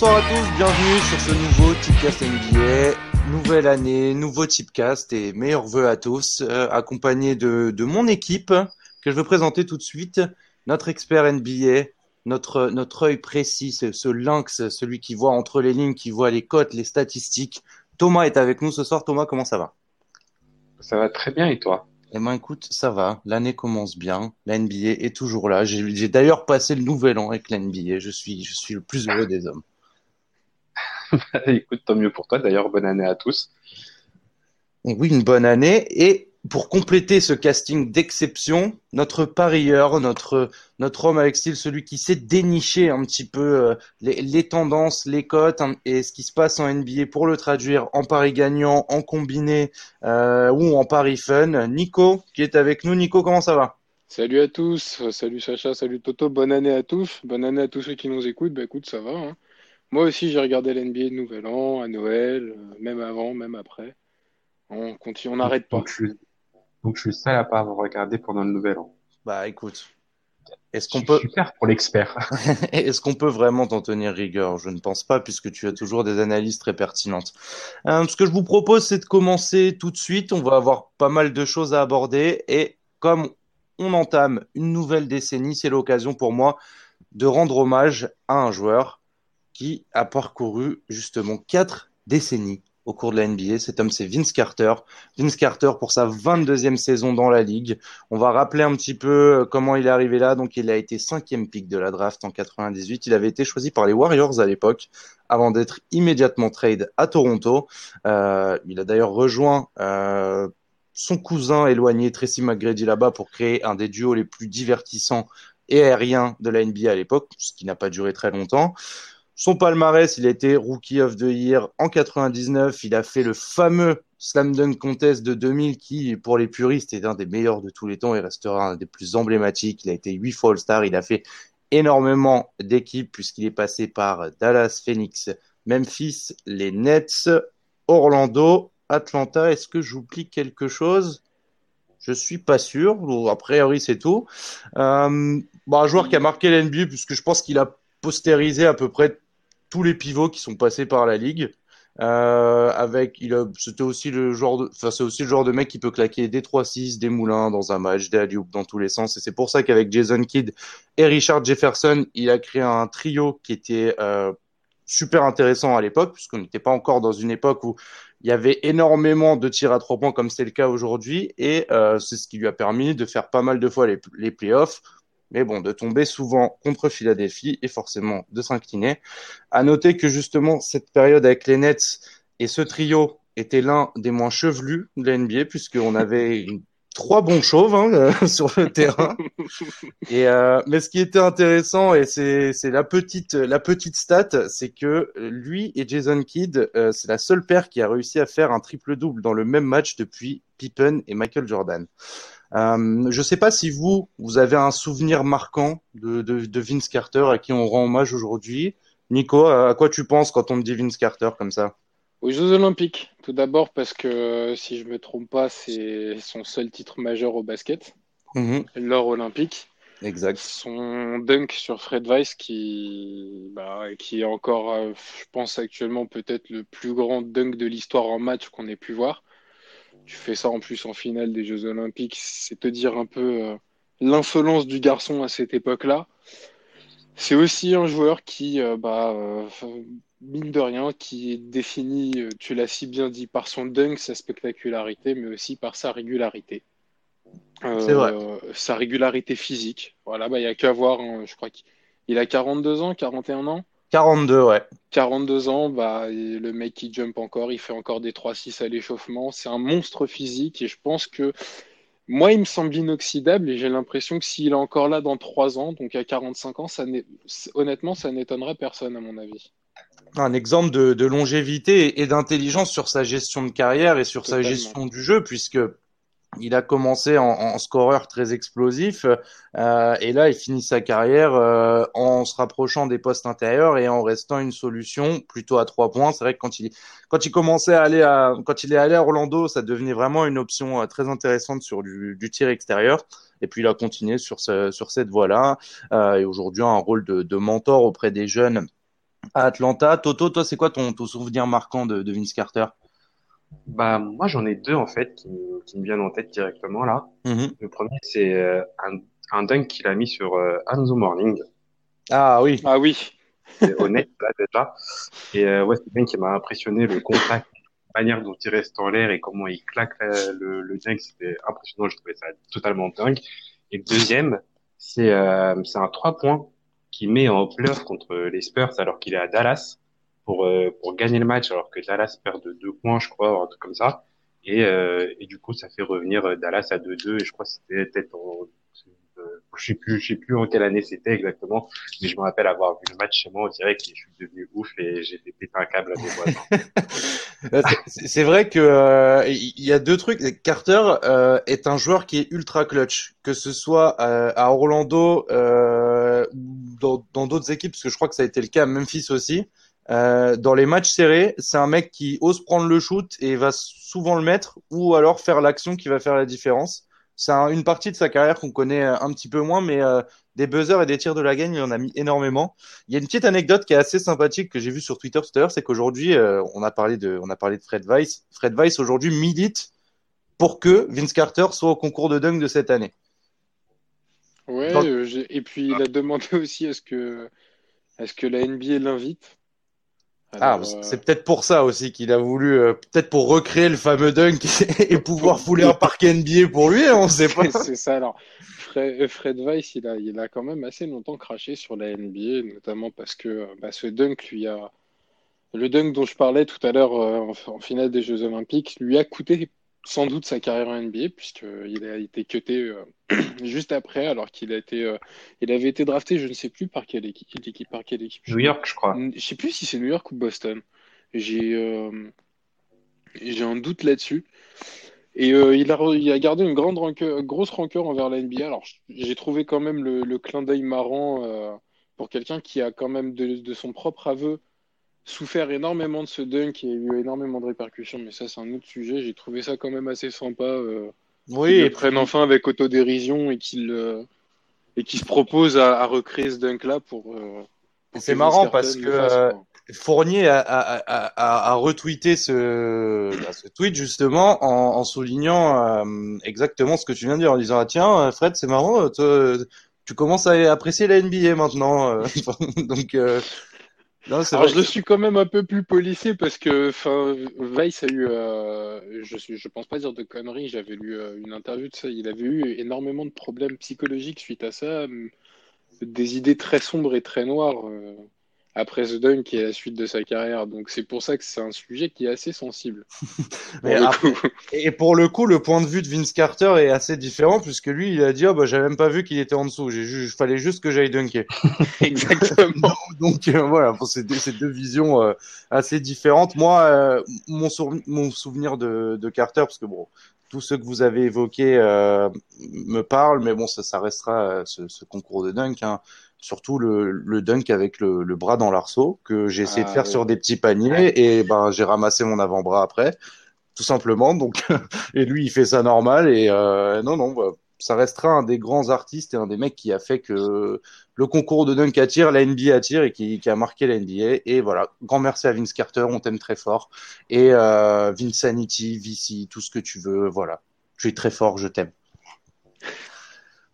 Bonsoir à tous, bienvenue sur ce nouveau Tipcast NBA. Nouvelle année, nouveau Tipcast et meilleurs vœux à tous, euh, accompagné de, de mon équipe que je veux présenter tout de suite, notre expert NBA, notre, notre œil précis, ce, ce lynx, celui qui voit entre les lignes, qui voit les cotes, les statistiques. Thomas est avec nous ce soir. Thomas, comment ça va? Ça va très bien et toi? Eh ben écoute, ça va. L'année commence bien. La NBA est toujours là. J'ai j'ai d'ailleurs passé le nouvel an avec la NBA. Je suis, je suis le plus heureux des hommes. Écoute, tant mieux pour toi. D'ailleurs, bonne année à tous. Et oui, une bonne année. Et pour compléter ce casting d'exception, notre parieur, notre, notre homme avec style, celui qui sait dénicher un petit peu euh, les, les tendances, les cotes hein, et ce qui se passe en NBA pour le traduire en pari gagnant, en combiné euh, ou en pari fun. Nico, qui est avec nous. Nico, comment ça va? Salut à tous, salut Sacha, salut Toto, bonne année à tous, bonne année à tous ceux qui nous écoutent. Bah écoute, ça va. hein. Moi aussi, j'ai regardé l'NBA de Nouvel An, à Noël, euh, même avant, même après. On continue, on n'arrête pas. Donc, je suis, donc, je suis le seul à pas avoir regardé pendant le nouvel an. Bah écoute, est-ce Je qu'on peut, super pour l'expert. est-ce qu'on peut vraiment t'en tenir rigueur? Je ne pense pas, puisque tu as toujours des analyses très pertinentes. Euh, ce que je vous propose, c'est de commencer tout de suite. On va avoir pas mal de choses à aborder. Et comme on entame une nouvelle décennie, c'est l'occasion pour moi de rendre hommage à un joueur qui a parcouru justement quatre décennies au cours de la NBA. Cet homme, c'est Vince Carter. Vince Carter pour sa 22e saison dans la ligue. On va rappeler un petit peu euh, comment il est arrivé là. Donc, il a été cinquième pick de la draft en 98. Il avait été choisi par les Warriors à l'époque, avant d'être immédiatement trade à Toronto. Euh, il a d'ailleurs rejoint euh, son cousin éloigné Tracy McGrady là-bas pour créer un des duos les plus divertissants et aériens de la NBA à l'époque, ce qui n'a pas duré très longtemps. Son palmarès, il a été Rookie of the Year en 99. Il a fait le fameux Slam Dunk Contest de 2000 qui, pour les puristes, est un des meilleurs de tous les temps. Il restera un des plus emblématiques. Il a été huit fois All-Star. Il a fait énormément d'équipes puisqu'il est passé par Dallas, Phoenix, Memphis, les Nets, Orlando, Atlanta. Est-ce que j'oublie quelque chose? Je suis pas sûr. A priori, c'est tout. Euh, un joueur qui a marqué l'NBA puisque je pense qu'il a postérisé à peu près tous les pivots qui sont passés par la ligue. Euh, avec, il a, c'était aussi le genre de, enfin, c'est aussi le genre de mec qui peut claquer des 3-6, des moulins dans un match, des alley dans tous les sens. Et c'est pour ça qu'avec Jason Kidd et Richard Jefferson, il a créé un trio qui était euh, super intéressant à l'époque, puisqu'on n'était pas encore dans une époque où il y avait énormément de tirs à trois points comme c'est le cas aujourd'hui. Et euh, c'est ce qui lui a permis de faire pas mal de fois les, les playoffs. Mais bon, de tomber souvent contre Philadelphie et forcément de s'incliner. À noter que justement, cette période avec les Nets et ce trio était l'un des moins chevelus de la NBA, puisqu'on avait une- trois bons chauves hein, euh, sur le terrain. Et euh, mais ce qui était intéressant et c'est c'est la petite la petite stat, c'est que lui et Jason Kidd, euh, c'est la seule paire qui a réussi à faire un triple double dans le même match depuis Pippen et Michael Jordan. Euh, je sais pas si vous vous avez un souvenir marquant de, de, de Vince Carter à qui on rend hommage aujourd'hui. Nico, à quoi tu penses quand on te dit Vince Carter comme ça? Aux Jeux Olympiques, tout d'abord parce que, euh, si je me trompe pas, c'est son seul titre majeur au basket, Mhm, l'or olympique. exact. Son dunk sur Fred Weiss qui, bah, qui est encore, euh, je pense actuellement peut-être le plus grand dunk de l'histoire en match qu'on ait pu voir. Tu fais ça en plus en finale des Jeux Olympiques, c'est te dire un peu euh, l'insolence du garçon à cette époque-là. C'est aussi un joueur qui, euh, bah, euh, mine de rien, qui est défini, euh, tu l'as si bien dit, par son dunk, sa spectacularité, mais aussi par sa régularité. C'est vrai. Sa régularité physique. Voilà, bah, il n'y a qu'à voir, hein, je crois qu'il a 42 ans, 41 ans. 42, ouais. 42 ans, bah, et le mec qui jump encore, il fait encore des 3-6 à l'échauffement. C'est un monstre physique et je pense que moi, il me semble inoxydable et j'ai l'impression que s'il est encore là dans 3 ans, donc à 45 ans, ça honnêtement, ça n'étonnerait personne à mon avis. un exemple de, de longévité et d'intelligence sur sa gestion de carrière et sur sa gestion du jeu, puisque il a commencé en, en scoreur très explosif euh, et là il finit sa carrière euh, en se rapprochant des postes intérieurs et en restant une solution plutôt à trois points. C'est vrai que quand il quand il commençait à aller à quand il est allé à Orlando, ça devenait vraiment une option euh, très intéressante sur du, du tir extérieur. Et puis il a continué sur ce, sur cette voie-là euh, et aujourd'hui un rôle de, de mentor auprès des jeunes à Atlanta. Toto, toi, c'est quoi ton, ton souvenir marquant de, de Vince Carter? Bah, moi, j'en ai deux, en fait, qui, qui me viennent en tête directement, là. Mhm. Le premier, c'est euh, un, un dunk qu'il a mis sur euh, Hanzo Morning. Ah oui. Ah oui. C'est honnête, là, déjà. Et euh, ouais, c'est bien qui m'a impressionné, le contact, la manière dont il reste en l'air et comment il claque le, le dunk, c'était impressionnant. Je trouvais ça totalement dingue. Et le deuxième, c'est euh, c'est un trois points qu'il met en pleurs contre les Spurs alors qu'il est à Dallas pour euh, pour gagner le match alors que Dallas perd de deux points, je crois, un truc comme ça. Et, euh, et du coup, ça fait revenir euh, Dallas à 2-2 et je crois que c'était peut-être en je sais plus, je sais plus en quelle année c'était exactement, mais je me rappelle avoir vu le match chez moi en direct et je suis devenu ouf et j'ai fait péter un câble à mes voisins. C'est vrai que il y a deux trucs. Carter est un joueur qui est ultra clutch, que ce soit à Orlando ou dans d'autres équipes, parce que je crois que ça a été le cas à Memphis aussi. Euh, dans les matchs serrés, c'est un mec qui ose prendre le shoot et va souvent le mettre, ou alors faire l'action qui va faire la différence. C'est un- une partie de sa carrière qu'on connaît euh, un petit peu moins, mais euh, des buzzers et des tirs de la gagne, il en a mis énormément. Il y a une petite anecdote qui est assez sympathique que j'ai vue sur Twitter tout à l'heure, c'est qu'aujourd'hui, euh, on a parlé de, on a parlé de Fred Weiss. Fred Weiss aujourd'hui milite pour que Vince Carter soit au concours de dunk de cette année. Ouais, Dans- euh, et puis il a demandé aussi à ce que, à ce que la NBA l'invite. Ah, Alors, euh, c'est peut-être pour ça aussi qu'il a voulu, euh, peut-être pour recréer le fameux dunk et pouvoir fouler un parquet NBA pour lui, hein, on sait pas. C'est ça, alors. Fred, Fred Weiss, il a, il a quand même assez longtemps craché sur la NBA, notamment parce que euh, bah, ce dunk lui a. Le dunk dont je parlais tout à l'heure euh, en, en finale des Jeux Olympiques lui a coûté sans doute sa carrière en NBA, puisqu'il a été cuté euh, juste après, alors qu'il a été, euh, il avait été drafté, je ne sais plus par quelle équipe, par quelle équipe. New York, je crois. Je sais plus si c'est New York ou Boston. J'ai euh, j'ai un doute là-dessus. Et euh, il a, il a gardé une grande rancœur, grosse rancœur envers la NBA. Alors, j'ai trouvé quand même le, le clin d'œil marrant euh, pour quelqu'un qui a quand même de, de son propre aveu souffert énormément de ce dunk et a eu énormément de répercussions. Mais ça, c'est un autre sujet. J'ai trouvé ça quand même assez sympa. Euh, Oui, qu'ils le et prennent enfin avec autodérision et qu'il euh, et qu'il se propose à, à recréer ce dunk-là pour. euh, pour C'est marrant parce que, euh. Fournier a, a, a, a, a retweeté ce, bah, ce tweet justement en, en soulignant exactement ce que tu viens de dire en disant ah tiens Fred c'est marrant tu commences à apprécier la NBA maintenant donc non Alors, je le suis quand même un peu plus policé parce que, enfin, Weiss a eu, euh, je suis, je pense pas dire de conneries, j'avais lu euh, une interview de ça, il avait eu énormément de problèmes psychologiques suite à ça, hum, des idées très sombres et très noires euh, après The Dunk et la suite de sa carrière. Donc c'est pour ça que c'est un sujet qui est assez sensible. Mais Pour après- et pour le coup le point de vue de Vince Carter est assez différent puisque lui il a dit oh, bah j'avais même pas vu qu'il était en dessous j'ai fallait juste que j'aille dunker Exactement. Donc euh, voilà, bon, c'est deux, visions euh, assez différentes. Moi, euh, mon, souv- mon souvenir de, de Carter, parce que bon, tous ceux que vous avez évoqués me parlent, mais bon, ça, ça restera ce, ce concours de dunk. Hein. Surtout le, le dunk avec le, le bras dans l'arceau que j'ai essayé de Ah, faire ouais. sur des petits paniers et ben j'ai ramassé mon avant-bras après, tout simplement. Donc et lui il fait ça normal et euh, non non, bah, ça restera un des grands artistes et un des mecs qui a fait que le concours de dunk attire, la NBA attire et qui, qui a marqué la NBA. Et voilà, grand merci à Vince Carter, on t'aime très fort. Et euh, Vinsanity, VC, tout ce que tu veux, voilà. Tu es très fort, je t'aime.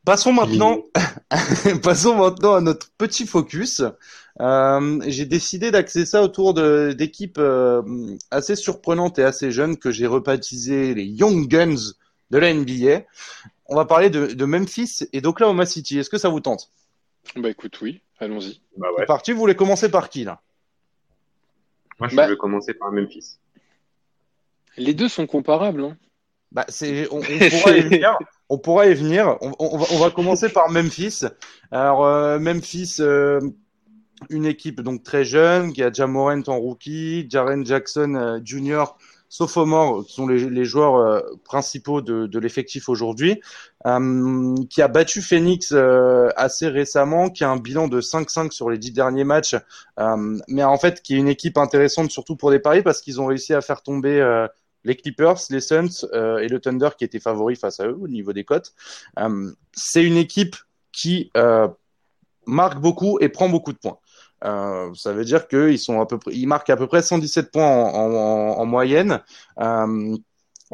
Passons maintenant, passons maintenant à notre petit focus. Euh, j'ai décidé d'axer ça autour de- d'équipes euh, assez surprenantes et assez jeunes que j'ai rebaptisées les Young Guns de la NBA. On va parler de, de Memphis et d'Oklahoma City. Est-ce que ça vous tente? Bah écoute, oui, allons-y. Bah C'est parti, vous voulez commencer par qui là? Moi, je Bah- veux commencer par Memphis. Les deux sont comparables. Hein. Bah, c'est, on, on pourra y venir. On pourra y venir. On, on va, on va commencer par Memphis. Alors euh, Memphis, euh, une équipe donc très jeune qui a Jamorant en rookie, Jaren Jackson euh, Jr. sophomore, qui sont les, les joueurs euh, principaux de, de l'effectif aujourd'hui, euh, qui a battu Phoenix euh, assez récemment, qui a un bilan de 5-5 sur les dix derniers matchs, euh, mais en fait qui est une équipe intéressante surtout pour des paris parce qu'ils ont réussi à faire tomber euh, les Clippers, les Suns euh, et le Thunder qui étaient favoris face à eux au niveau des cotes. Euh, c'est une équipe qui euh, marque beaucoup et prend beaucoup de points. Ça veut dire qu'ils sont à peu près, ils marquent à peu près 117 points en, en, en moyenne.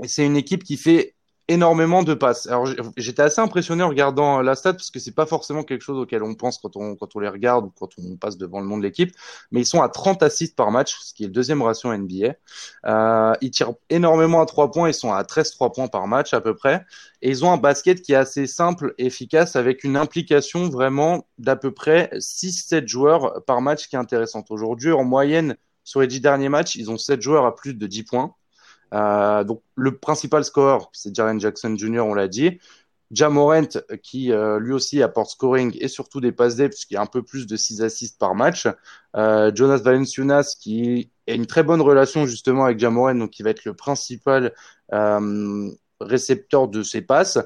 C'est une équipe qui fait énormément de passes. Alors j'étais assez impressionné en regardant la stat parce que c'est pas forcément quelque chose auquel on pense quand on quand on les regarde ou quand on passe devant le nom de l'équipe, mais ils sont à 30 assists par match, ce qui est le deuxième ratio NBA. Euh, ils tirent énormément à trois points, ils sont à 13 3 points par match à peu près et ils ont un basket qui est assez simple efficace avec une implication vraiment d'à peu près 6 7 joueurs par match qui est intéressante. Aujourd'hui en moyenne sur les 10 derniers matchs, ils ont 7 joueurs à plus de 10 points. Euh, donc le principal score, c'est Jaren Jackson Jr., on l'a dit. Jamorant, qui euh, lui aussi apporte scoring et surtout des passes D, puisqu'il y a un peu plus de 6 assists par match. Euh, Jonas Valenciunas, qui a une très bonne relation justement avec Jamorant, donc qui va être le principal euh, récepteur de ses passes.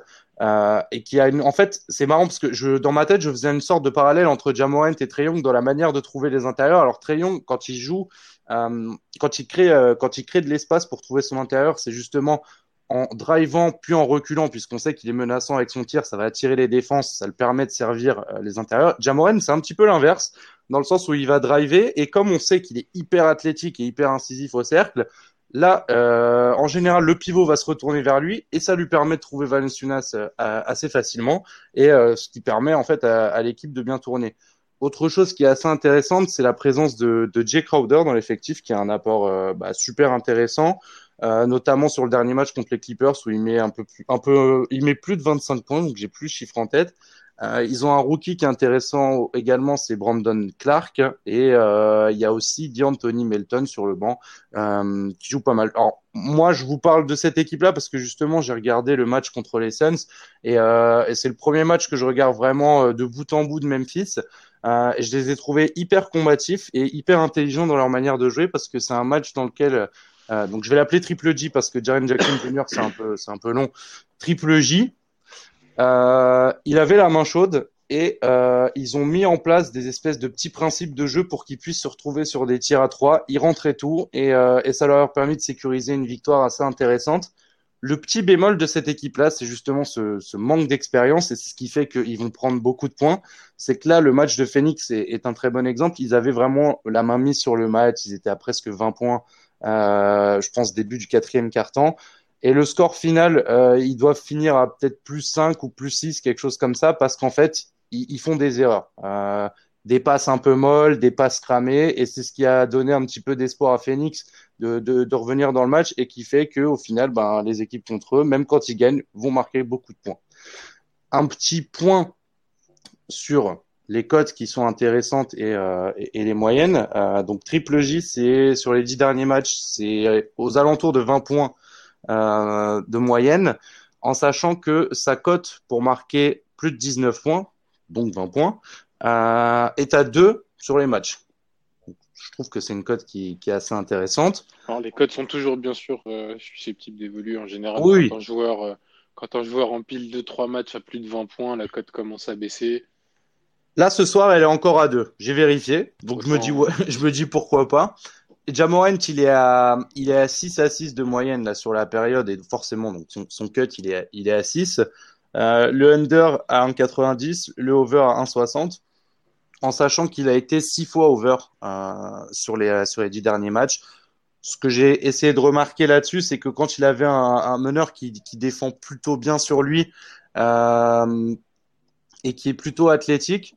Euh, et qui a une... en fait c'est marrant parce que je dans ma tête je faisais une sorte de parallèle entre Jamorant et Trey Young dans la manière de trouver les intérieurs alors Trey Young quand il joue quand il crée euh, quand il crée de l'espace pour trouver son intérieur c'est justement en drivant puis en reculant puisqu'on sait qu'il est menaçant avec son tir ça va attirer les défenses ça le permet de servir euh, les intérieurs Jamorant c'est un petit peu l'inverse dans le sens où il va driver et comme on sait qu'il est hyper athlétique et hyper incisif au cercle Là, euh, en général, le pivot va se retourner vers lui et ça lui permet de trouver Valenciunas euh, assez facilement et euh, ce qui permet en fait à l'équipe de bien tourner. Autre chose qui est assez intéressante, c'est la présence de, de Jay Crowder dans l'effectif, qui a un apport euh, bah, super intéressant, euh, notamment sur le dernier match contre les Clippers où il met un peu plus, un peu, il met plus de 25 points, donc j'ai plus le chiffre en tête. Euh, ils ont un rookie qui est intéressant également, c'est Brandon Clark. Et euh, il y a aussi D'Anthony Melton sur le banc euh, qui joue pas mal. Alors, moi, je vous parle de cette équipe-là parce que justement, j'ai regardé le match contre les Suns et, et c'est le premier match que je regarde vraiment de bout en bout de Memphis. Euh, je les ai trouvés hyper combatifs et hyper intelligents dans leur manière de jouer parce que c'est un match dans lequel euh, donc je vais l'appeler Triple J parce que Jaren Jackson Jr. c'est un peu c'est un peu long. Triple J. Euh, il avait la main chaude et euh, ils ont mis en place des espèces de petits principes de jeu pour qu'ils puissent se retrouver sur des tirs à trois. Ils rentraient tout et, euh, et ça leur a permis de sécuriser une victoire assez intéressante. Le petit bémol de cette équipe-là, c'est justement ce, ce manque d'expérience et c'est ce qui fait qu'ils vont prendre beaucoup de points. C'est que là, le match de Phoenix est, est, un très bon exemple. Ils avaient vraiment la main mise sur le match. Ils étaient à presque 20 points, euh, je pense, début du quatrième quart-temps. Et le score final, euh, ils doivent finir à peut-être plus 5 ou plus 6, quelque chose comme ça, parce qu'en fait, ils, ils, font des erreurs. Euh, des passes un peu molles, des passes cramées, et c'est ce qui a donné un petit peu d'espoir à Phoenix de, revenir dans le match et qui fait que au final, ben, les équipes contre eux, même quand ils gagnent, vont marquer beaucoup de points. Un petit point sur les cotes qui sont intéressantes et, euh, les moyennes. Euh, donc triple J, c'est sur les dix derniers matchs, c'est aux alentours de 20 points euh, de moyenne, en sachant que sa cote pour marquer plus de 19 points, donc 20 points, est à 2 sur les matchs. Je trouve que c'est une cote qui, qui, est assez intéressante. Alors, les cotes sont toujours bien sûr euh, susceptibles d'évoluer en général. Oui. Quand un joueur, euh, quand un joueur empile 2-3 matchs à plus de 20 points, la cote commence à baisser. Là, ce soir, elle est encore à 2. J'ai vérifié. Donc, je me, dis, ouais, je me dis pourquoi pas. Jamorant, il est à, il est à 6 à 6 de moyenne, là, sur la période, et forcément, donc, son, son cut, il est, à, il est à 6. Euh, le under à 1,90, le over à 1,60, en sachant qu'il a été 6 fois over, euh, sur les, sur les 10 derniers matchs. Ce que j'ai essayé de remarquer là-dessus, c'est que quand il avait un, un meneur qui, qui défend plutôt bien sur lui, euh, et qui est plutôt athlétique,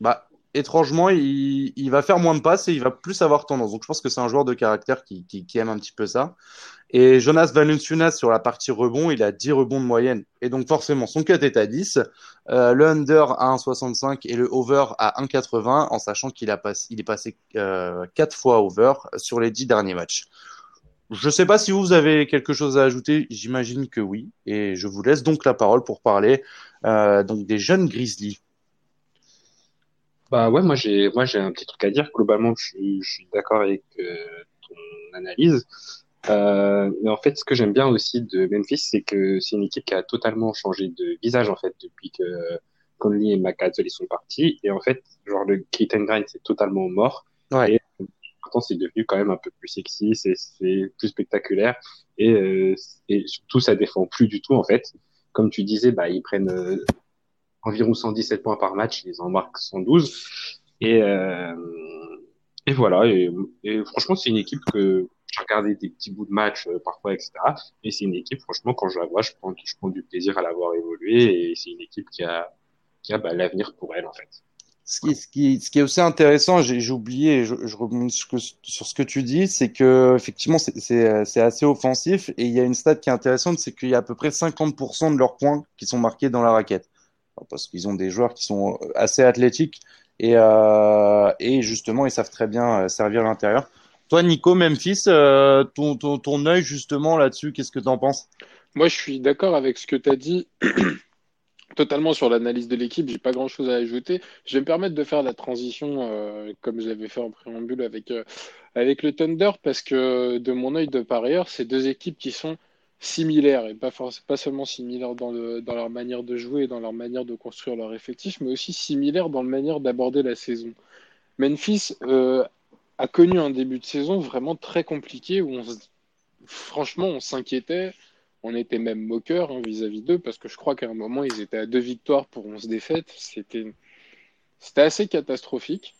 bah, étrangement, il, il, va faire moins de passes et il va plus avoir tendance. Donc, je pense que c'est un joueur de caractère qui, qui, qui, aime un petit peu ça. Et Jonas Valanciunas, sur la partie rebond, il a 10 rebonds de moyenne. Et donc, forcément, son cut est à 10. Euh, le under à 1,65 et le over à 1,80, en sachant qu'il a passé, il est passé euh, 4 fois over sur les 10 derniers matchs. Je ne sais pas si vous avez quelque chose à ajouter. J'imagine que oui. Et je vous laisse donc la parole pour parler euh, donc des jeunes Grizzlies. Bah ouais, moi j'ai moi j'ai un petit truc à dire. Globalement, je, je suis d'accord avec euh, ton analyse. Euh, mais en fait, ce que j'aime bien aussi de Memphis, c'est que c'est une équipe qui a totalement changé de visage en fait depuis que Conley et McAdoo sont partis. Et en fait, genre le Kit and Grind c'est totalement mort. Ouais. Et pourtant, c'est devenu quand même un peu plus sexy, c'est plus spectaculaire et, euh, et surtout ça défend plus du tout en fait. Comme tu disais, bah ils prennent euh, environ 117 points par match, ils en marquent 112. Et, euh, Et voilà, et, et franchement, c'est une équipe que j'ai regardé des petits bouts de match euh, parfois, etc. Et c'est une équipe, franchement, quand je la vois, je prends, du plaisir à la voir évoluer. Et c'est une équipe qui a, bah, l'avenir pour elle, en fait. Ce qui, est aussi intéressant, j'ai oublié, je, je sur, ce que tu dis, c'est que effectivement c'est assez offensif et il y a une stat qui est intéressante, c'est qu'il y a à peu près 50% de leurs points qui sont marqués dans la raquette, parce qu'ils ont des joueurs qui sont assez athlétiques et, euh, et justement ils savent très bien euh, servir l'intérieur. Toi, Nico, Memphis, euh, ton, ton, ton œil justement là-dessus, qu'est-ce que tu en penses? Moi, je suis d'accord avec ce que tu as dit. totalement sur l'analyse de l'équipe, j'ai pas grand chose à ajouter. Je vais me permettre de faire la transition euh, comme je l'avais fait en préambule avec, euh, avec le Thunder parce que de mon œil de par ailleurs, c'est deux équipes qui sont similaires et pas, pas seulement similaires dans, dans leur manière de jouer et dans leur manière de construire leur effectif, mais aussi similaires dans la manière d'aborder la saison. Memphis a connu un début de saison vraiment très compliqué où on, franchement on s'inquiétait. On était même moqueur hein, vis-à-vis d'eux parce que je crois qu'à un moment ils étaient à deux victoires pour 11 défaites. C'était c'était assez catastrophique.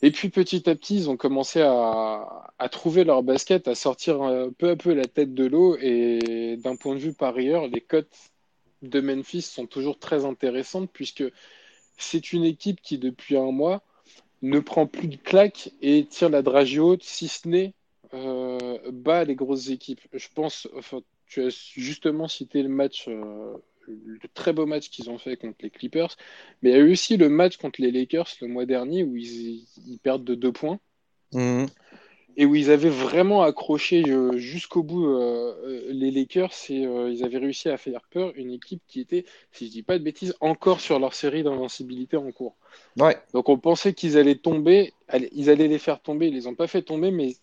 Et puis petit à petit, ils ont commencé à, à trouver leur basket, à sortir peu à peu la tête de l'eau. Et d'un point de vue par ailleurs, les cotes de Memphis sont toujours très intéressantes puisque c'est une équipe qui, depuis un mois, ne prend plus de claques et tire la dragée haute, si ce n'est euh, les grosses équipes. Je pense, enfin, tu as justement cité le match, euh, le très beau match qu'ils ont fait contre les Clippers, mais il y a eu aussi le match contre les Lakers le mois dernier où ils, perdent de deux points. Mmh. Et où ils avaient vraiment accroché euh, jusqu'au bout euh, euh, les Lakers et euh, ils avaient réussi à faire peur une équipe qui était, si je dis pas de bêtises, encore sur leur série d'invincibilité en cours. Ouais. Donc on pensait qu'ils allaient tomber, ils allaient les faire tomber, ils les ont pas fait tomber, mais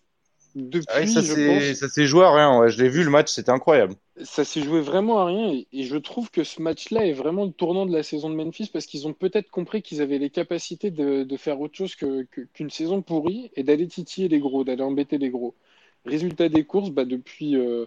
depuis, Ah oui, ça s'est pense, joué à rien. Ouais. Je l'ai vu le match, c'était incroyable. ça s'est joué vraiment à rien. Et, et je trouve que ce match-là est vraiment le tournant de la saison de Memphis parce qu'ils ont peut-être compris qu'ils avaient les capacités de, de faire autre chose que- qu'une saison pourrie et d'aller titiller les gros, d'aller embêter les gros. Résultat des courses, bah depuis, euh,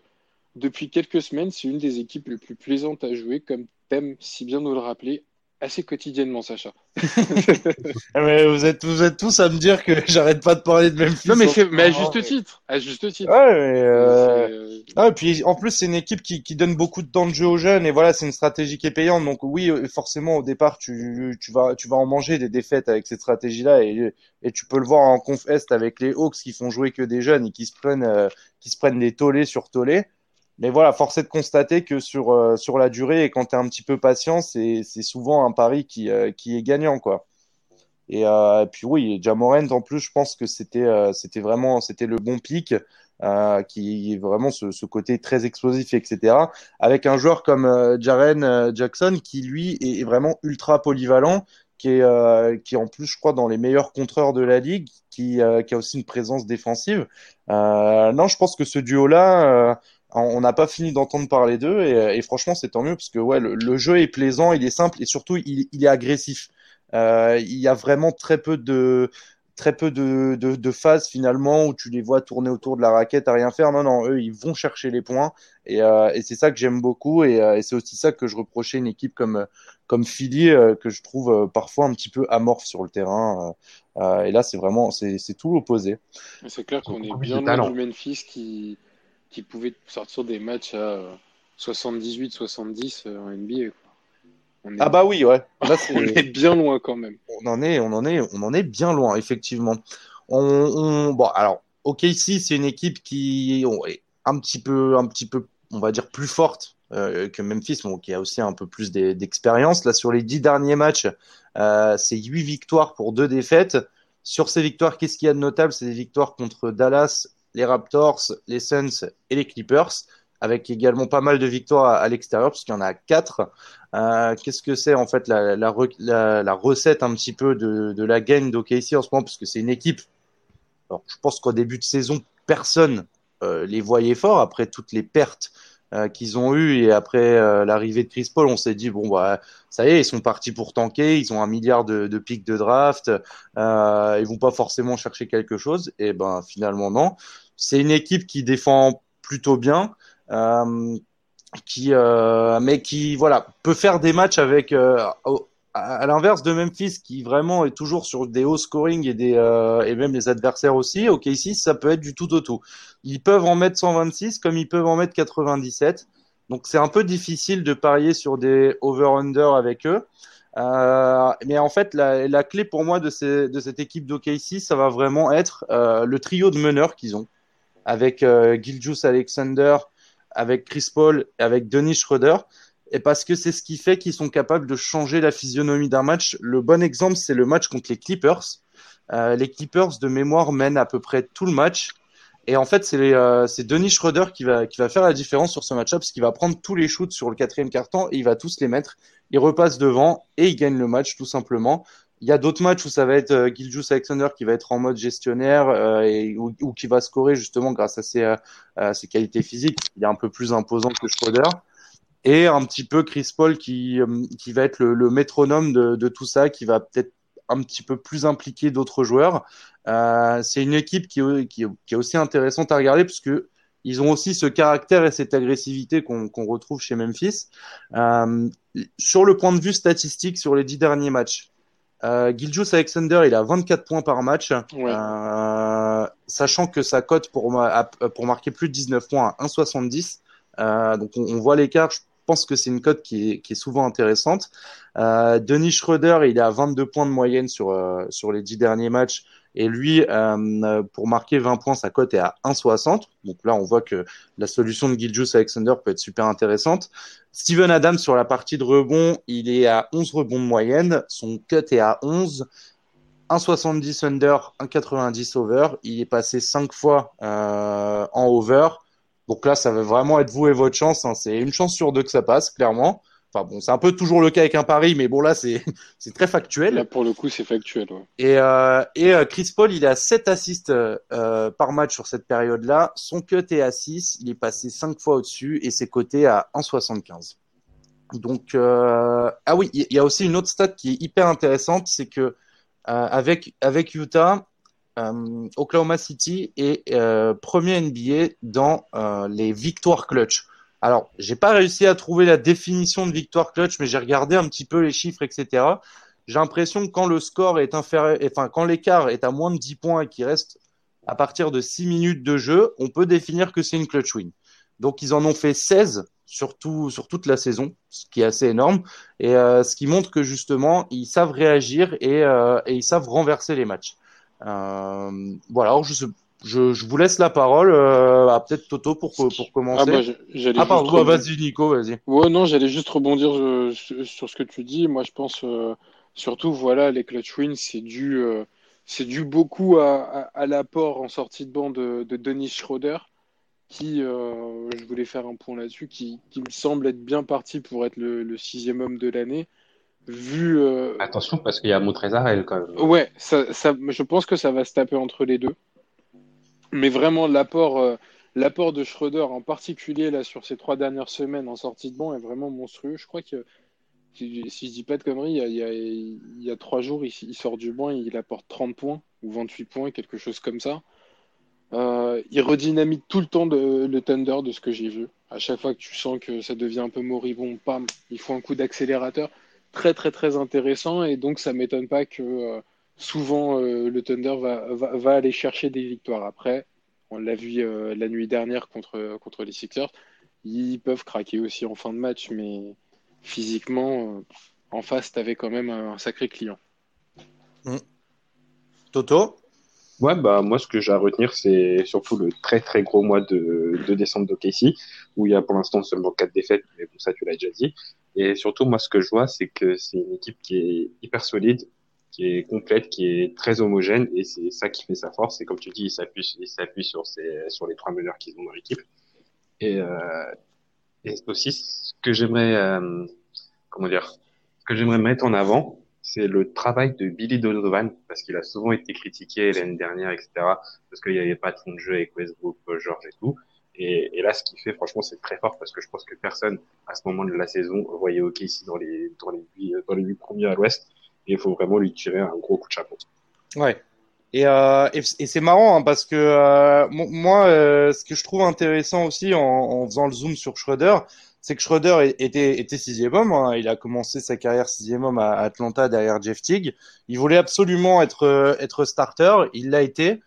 depuis quelques semaines, c'est une des équipes les plus plaisantes à jouer, comme t'aimes si bien nous le rappeler, assez quotidiennement, Sacha. Ah, Mais vous êtes vous êtes tous à me dire que j'arrête pas de parler de Memphis. Non, mais, c'est- ce mais à juste titre, à juste titre. Ouais, mais euh, euh, Ah, et puis en plus c'est une équipe qui, qui donne beaucoup de temps de jeu aux jeunes et voilà c'est une stratégie qui est payante donc oui euh, forcément au départ tu, tu vas tu vas en manger des défaites avec cette stratégie là et, et tu peux le voir en conf est avec les Hawks qui font jouer que des jeunes et qui se prennent euh, qui se prennent des tollés sur tollés mais voilà force est de constater que sur euh, sur la durée et quand tu es un petit peu patient c'est souvent un pari qui euh, qui est gagnant quoi et, euh, puis oui Jamorant en plus je pense que c'était euh, c'était vraiment c'était le bon pic euh, qui est vraiment ce, ce côté très explosif, etc. Avec un joueur comme euh, Jaren Jackson qui lui est, vraiment ultra polyvalent, qui est, qui est en plus, je crois, dans les meilleurs contreurs de la ligue, qui, qui a aussi une présence défensive. Non, je pense que ce duo-là, on n'a pas fini d'entendre parler d'eux et, et franchement, c'est tant mieux parce que ouais, le, le jeu est plaisant, il est simple et surtout, il, il est agressif. Euh, il y a vraiment très peu de très peu de, de, de phases finalement où tu les vois tourner autour de la raquette à rien faire. Non, non, eux, ils vont chercher les points. Et, euh, et c'est ça que j'aime beaucoup. Et, euh, et c'est aussi ça que je reprochais une équipe comme, comme Philly, euh, que je trouve euh, parfois un petit peu amorphe sur le terrain. Euh, euh, et là, c'est vraiment, c'est, tout l'opposé. C'est clair qu'on est bien loin du Memphis qui, qui pouvait sortir des matchs à 78-70 en NBA. quoi. On est, Ah bah oui, ouais. Là, on est bien loin quand même. on en est, on en est, on en est bien loin, effectivement. On, on, bon, alors, OKC, c'est une équipe qui est un petit peu, un petit peu, on va dire, plus forte euh, que Memphis, bon, qui a aussi un peu plus d'e- d'expérience. Là, sur les dix derniers matchs, euh, c'est huit victoires pour deux défaites. Sur ces victoires, qu'est-ce qu'il y a de notable? C'est des victoires contre Dallas, les Raptors, les Suns et les Clippers, avec également pas mal de victoires à, l'extérieur, puisqu'il y en a quatre. Euh, qu'est-ce que c'est en fait la, la, re- la, la recette un petit peu de, de la gagne d'OKC en ce moment, parce que c'est une équipe. Alors, je pense qu'au début de saison, personne euh, les voyait forts après toutes les pertes euh, qu'ils ont eues et après l'arrivée de Chris Paul, on s'est dit bon bah ça y est, ils sont partis pour tanker, ils ont un milliard de, de pics de draft, ils vont pas forcément chercher quelque chose. Et ben finalement non. C'est une équipe qui défend plutôt bien. Euh, qui euh, mais qui voilà peut faire des matchs avec euh, à, l'inverse de Memphis, qui vraiment est toujours sur des hauts scoring et, des, et même les adversaires aussi, ok, ici, ça peut être du tout au tout. Ils peuvent en mettre 126 comme ils peuvent en mettre 97. Donc c'est un peu difficile de parier sur des over-under avec eux. Mais en fait, la, clé pour moi de, cette équipe d'OKC, ça va vraiment être le trio de meneurs qu'ils ont, avec euh, Giljus Alexander, avec Chris Paul, avec Denis Schroeder et parce que c'est ce qui fait qu'ils sont capables de changer la physionomie d'un match. Le bon exemple, c'est le match contre les Clippers. Euh, les Clippers, de mémoire, mènent à peu près tout le match. Et en fait, c'est euh, Denis Schroeder qui va, qui va faire la différence sur ce match-up, parce qu'il va prendre tous les shoots sur le quatrième carton et il va tous les mettre. Il repasse devant et il gagne le match, tout simplement. Il y a d'autres matchs où ça va être euh, Giljus Alexander qui va être en mode gestionnaire euh, et, ou, qui va scorer justement grâce à ses, euh, ses qualités physiques. Il est un peu plus imposant que Schroeder et un petit peu Chris Paul qui, qui va être le, le métronome de, de, tout ça, qui va peut-être un petit peu plus impliquer d'autres joueurs. Euh, c'est une équipe qui, qui, qui, est aussi intéressante à regarder parce que ils ont aussi ce caractère et cette agressivité qu'on qu'on retrouve chez Memphis. Euh, sur le point de vue statistique, sur les dix derniers matchs, euh, Giljus Alexander, il a 24 points par match, ouais. euh, sachant que sa cote pour, pour marquer plus de 19 points à 1,70. Euh, donc on, on voit l'écart. Je pense que c'est une cote qui est, qui est, souvent intéressante. Euh, Denis Schroeder, il est à 22 points de moyenne sur, euh, sur les 10 derniers matchs. Et lui, euh, pour marquer 20 points, sa cote est à 1,60. Donc là, on voit que la solution de Giljus Alexander peut être super intéressante. Steven Adams, sur la partie de rebond, il est à 11 rebonds de moyenne. Son cut est à 11. 1,70 under, 1,90 over. Il est passé 5 fois euh, en over. Donc là, ça va vraiment être vous et votre chance. Hein. C'est une chance sur deux que ça passe, clairement. Enfin bon, c'est un peu toujours le cas avec un pari, mais bon là, c'est c'est très factuel. Là, pour le coup, c'est factuel. Ouais. Et, euh, et euh, Chris Paul, il a 7 assists euh, par match sur cette période-là. Son cut est à 6. Il est passé 5 fois au-dessus et c'est coté à 1,75. Donc, euh, ah oui, il y a aussi une autre stat qui est hyper intéressante, c'est que avec, avec Utah, Oklahoma City est premier NBA dans les victoires clutch. Alors, j'ai pas réussi à trouver la définition de victoire clutch, mais j'ai regardé un petit peu les chiffres, etc. J'ai l'impression que quand le score est inférieur, enfin quand l'écart est à moins de 10 points et qu'il reste à partir de 6 minutes de jeu, on peut définir que c'est une clutch win. Donc ils en ont fait 16 sur, tout, sur toute la saison, ce qui est assez énorme, et euh, ce qui montre que justement ils savent réagir et, euh, et ils savent renverser les matchs. Euh, voilà, alors je, je, je, vous laisse la parole euh, à peut-être Toto pour, pour commencer. Ah, bah, ah pardon, rebondir... vas-y Nico, vas-y. Ouais, non, j'allais juste rebondir euh, sur ce que tu dis. Moi, je pense euh, surtout, voilà, les clutch wins, c'est dû, euh, c'est dû beaucoup à, à, à l'apport en sortie de banc de, de Denis Schroeder, qui, je voulais faire un point là-dessus, qui, qui, me semble être bien parti pour être le, le sixième homme de l'année vu. Euh... Attention, parce qu'il y a Montrezarel quand même. Ouais, ça, ça, je pense que ça va se taper entre les deux. Mais vraiment, l'apport, euh, l'apport de Schroeder, en particulier là sur ces trois dernières semaines en sortie de banc, est vraiment monstrueux. Je crois que, si, si je dis pas de conneries, il y a, trois jours, il, sort du banc, il apporte 30 points ou 28 points, quelque chose comme ça. Euh, il redynamite tout le temps le Thunder de ce que j'ai vu. À chaque fois que tu sens que ça devient un peu moribond, pam, il faut un coup d'accélérateur très très très intéressant et donc ça m'étonne pas que euh, souvent euh, le Thunder va, va, va, aller chercher des victoires. Après, on l'a vu euh, la nuit dernière contre, contre les Sixers, ils peuvent craquer aussi en fin de match, mais physiquement, en face, tu avais quand même un, sacré client. Mmh. Toto? Ouais, bah, moi, ce que j'ai à retenir, c'est surtout le très, très gros mois de, de décembre d'OKC, où il y a pour l'instant seulement quatre défaites, mais bon, ça, tu l'as déjà dit. Et surtout, moi, ce que je vois, c'est que c'est une équipe qui est hyper solide, qui est complète, qui est très homogène, et c'est ça qui fait sa force. Et comme tu dis, il s'appuie, il s'appuie sur ses, sur les trois meneurs qu'ils ont dans l'équipe. Et, euh, et aussi, ce que j'aimerais, euh, comment dire, ce que j'aimerais mettre en avant, c'est le travail de Billy Donovan, parce qu'il a souvent été critiqué l'année dernière, etc., parce qu'il n'y avait pas de de jeu avec Westbrook, George et tout. Et, là, ce qu'il fait, franchement, c'est très fort parce que je pense que personne, à ce moment de la saison, voyait OK ici dans les, dans les huit, dans les premiers à l'ouest. Il faut vraiment lui tirer un gros coup de chapeau. Ouais. Et, euh, et, c'est marrant hein, parce que euh, moi, euh, ce que je trouve intéressant aussi en, faisant le zoom sur Schroeder, c'est que Schroeder était, était sixième homme. Hein. Il a commencé sa carrière sixième homme à Atlanta derrière Jeff Teague. Il voulait absolument être, être starter. Il l'a été.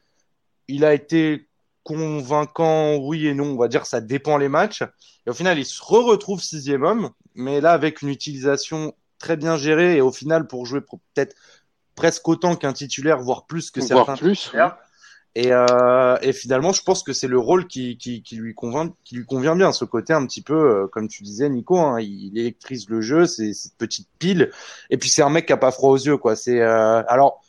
Il a été convaincant, oui et non. On va dire ça dépend les matchs. Et au final, il se retrouve sixième homme, mais là avec une utilisation très bien gérée et au final pour jouer peut-être presque autant qu'un titulaire, voire plus que certains plus, et, euh, et, finalement, je pense que c'est le rôle qui, qui, qui, lui convient, qui lui convient bien. Ce côté un petit peu, euh, comme tu disais, Nico, hein, il, électrise le jeu, c'est cette petite pile. Et puis c'est un mec qui a pas froid aux yeux, quoi. C'est euh, alors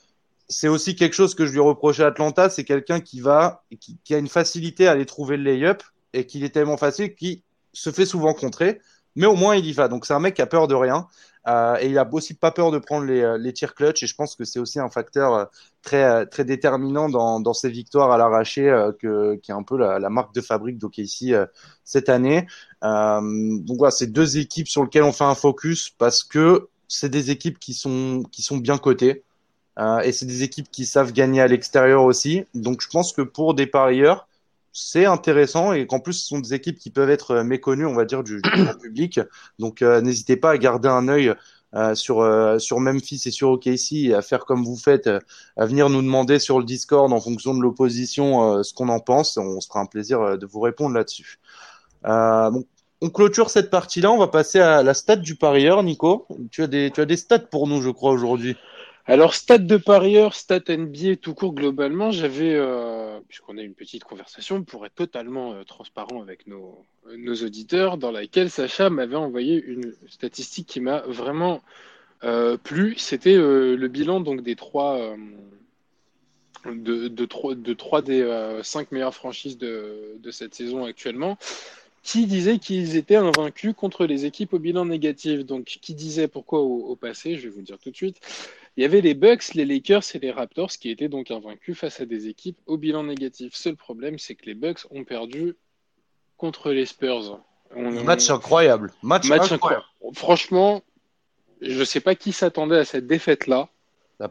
c'est aussi quelque chose que je lui reprochais à Atlanta, c'est quelqu'un qui va, qui, qui, a une facilité à aller trouver le lay-up et qu'il est tellement facile qu'il se fait souvent contrer, mais au moins il y va. Donc c'est un mec qui a peur de rien. Euh, et il a aussi pas peur de prendre les, euh, les tirs clutch. Et je pense que c'est aussi un facteur euh, très, très déterminant dans, dans ses victoires à l'arraché, qui est un peu la, marque de fabrique d'OKC cette année. donc voilà, c'est deux équipes sur lesquelles on fait un focus parce que c'est des équipes qui sont, qui sont bien cotées. et c'est des équipes qui savent gagner à l'extérieur aussi. Donc je pense que pour des parieurs, c'est intéressant et qu'en plus ce sont des équipes qui peuvent être méconnues, on va dire, du, du public. Donc euh, n'hésitez pas à garder un œil euh, sur euh, sur Memphis et sur OKC et à faire comme vous faites, à venir nous demander sur le Discord en fonction de l'opposition ce qu'on en pense. On sera un plaisir de vous répondre là-dessus. Bon, on clôture cette partie-là. On va passer à la stat du parieur, Nico. Tu as des tu as des stats pour nous, je crois, aujourd'hui. Alors, stade de parieur, stat NBA tout court globalement, j'avais, euh, puisqu'on a une petite conversation pour être totalement euh, transparent avec nos, auditeurs, dans laquelle Sacha m'avait envoyé une statistique qui m'a vraiment euh, plu. C'était le bilan donc des trois, de, trois, de trois des cinq meilleures franchises de, cette saison actuellement qui disait qu'ils étaient invaincus contre les équipes au bilan négatif. Donc, qui disait pourquoi au, au passé Je vais vous dire tout de suite. Il y avait les Bucks, les Lakers et les Raptors qui étaient donc invaincus face à des équipes au bilan négatif. Seul problème, c'est que les Bucks ont perdu contre les Spurs. match incroyable. Match, incroyable. Franchement, je ne sais pas qui s'attendait à cette défaite-là.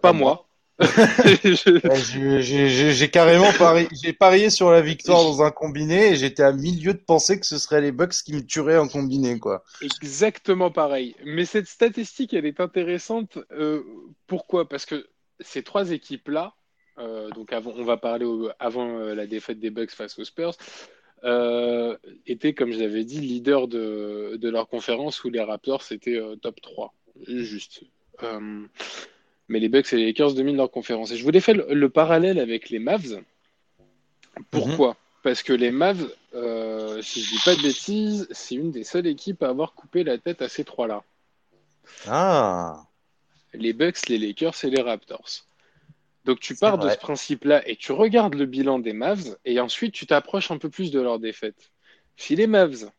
Pas, moi. j'ai carrément parié, j'ai parié sur la victoire dans un combiné et j'étais à milieu de penser que ce serait les Bucks qui me tueraient en combiné, quoi. Exactement pareil. Mais cette statistique, elle est intéressante. Euh, pourquoi? Parce que ces trois équipes-là, euh, donc avant, on va parler avant euh, la défaite des Bucks face aux Spurs, étaient, comme je l'avais dit, leaders de, de, leur conférence où les Raptors étaient top 3. Juste mais les Bucks et les Lakers dominent leur conférence. Et je voulais faire le, parallèle avec les Mavs. Pourquoi? Parce que les Mavs, euh, si je dis pas de bêtises, c'est une des seules équipes à avoir coupé la tête à ces trois-là. Ah Les Bucks, les Lakers et les Raptors. Donc tu pars de ce principe-là et tu regardes le bilan des Mavs et ensuite tu t'approches un peu plus de leur défaite. Si les Mavs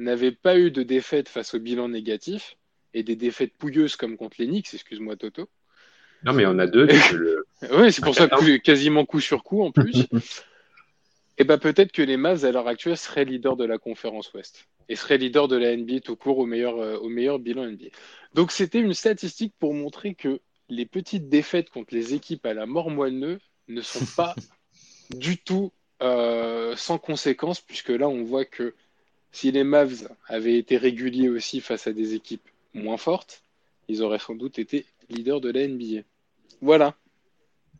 n'avaient pas eu de défaite face au bilan négatif et des défaites pouilleuses comme contre les Knicks, excuse-moi Toto, non, mais on a deux. oui, c'est pour ça que quasiment coup sur coup en plus. Et eh ben peut-être que les Mavs à l'heure actuelle seraient leaders de la conférence Ouest et seraient leaders de la NBA tout court au meilleur, euh, au meilleur bilan NBA. Donc c'était une statistique pour montrer que les petites défaites contre les équipes à la mort moelleux ne sont pas du tout euh, sans conséquence, puisque là on voit que si les Mavs avaient été réguliers aussi face à des équipes moins fortes, ils auraient sans doute été leader de la NBA. Voilà.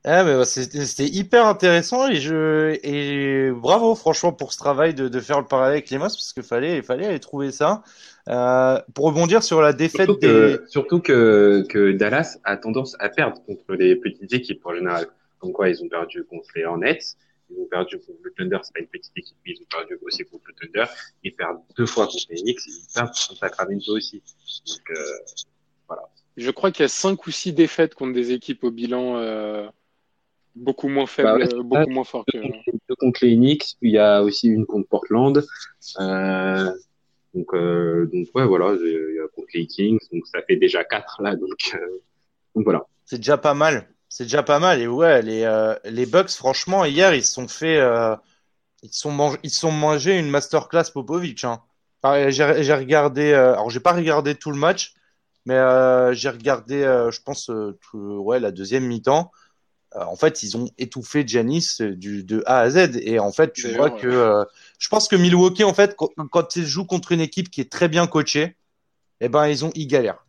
Ah, mais c'était hyper intéressant et je et bravo franchement pour ce travail de, de faire le parallèle avec les Mavs parce qu'il fallait il fallait aller trouver ça euh, pour rebondir sur la défaite surtout des que, surtout que, que Dallas a tendance à perdre contre les petites équipes en général donc quoi ils ont perdu contre les Hornets ils ont perdu contre le Thunder c'est pas une petite équipe mais ils ont perdu aussi contre le Thunder ils perdent deux fois contre les Knicks ils perdent contre Sacramento aussi donc euh, je crois qu'il y a cinq ou six défaites contre des équipes au bilan euh, beaucoup moins faible, bah beaucoup moins fort que. Deux contre les Knicks, puis il y a aussi une contre Portland. Euh, donc, euh, donc ouais, voilà, il y a contre les Kings, donc ça fait déjà quatre là, donc, euh, donc voilà. C'est déjà pas mal. C'est déjà pas mal. Et ouais, les, euh, les Bucks, franchement, hier, ils se sont fait, euh, ils sont mangés, ils sont mangés une masterclass Popovic. Hein. J'ai regardé, alors j'ai pas regardé tout le match, mais euh, j'ai regardé, euh, je pense, euh, ouais, la deuxième mi-temps. en fait, ils ont étouffé Janis du, de A à Z. Et en fait, tu vois que je pense que Milwaukee, en fait, quand, quand ils jouent contre une équipe qui est très bien coachée, eh ben, ils ont, ils galèrent.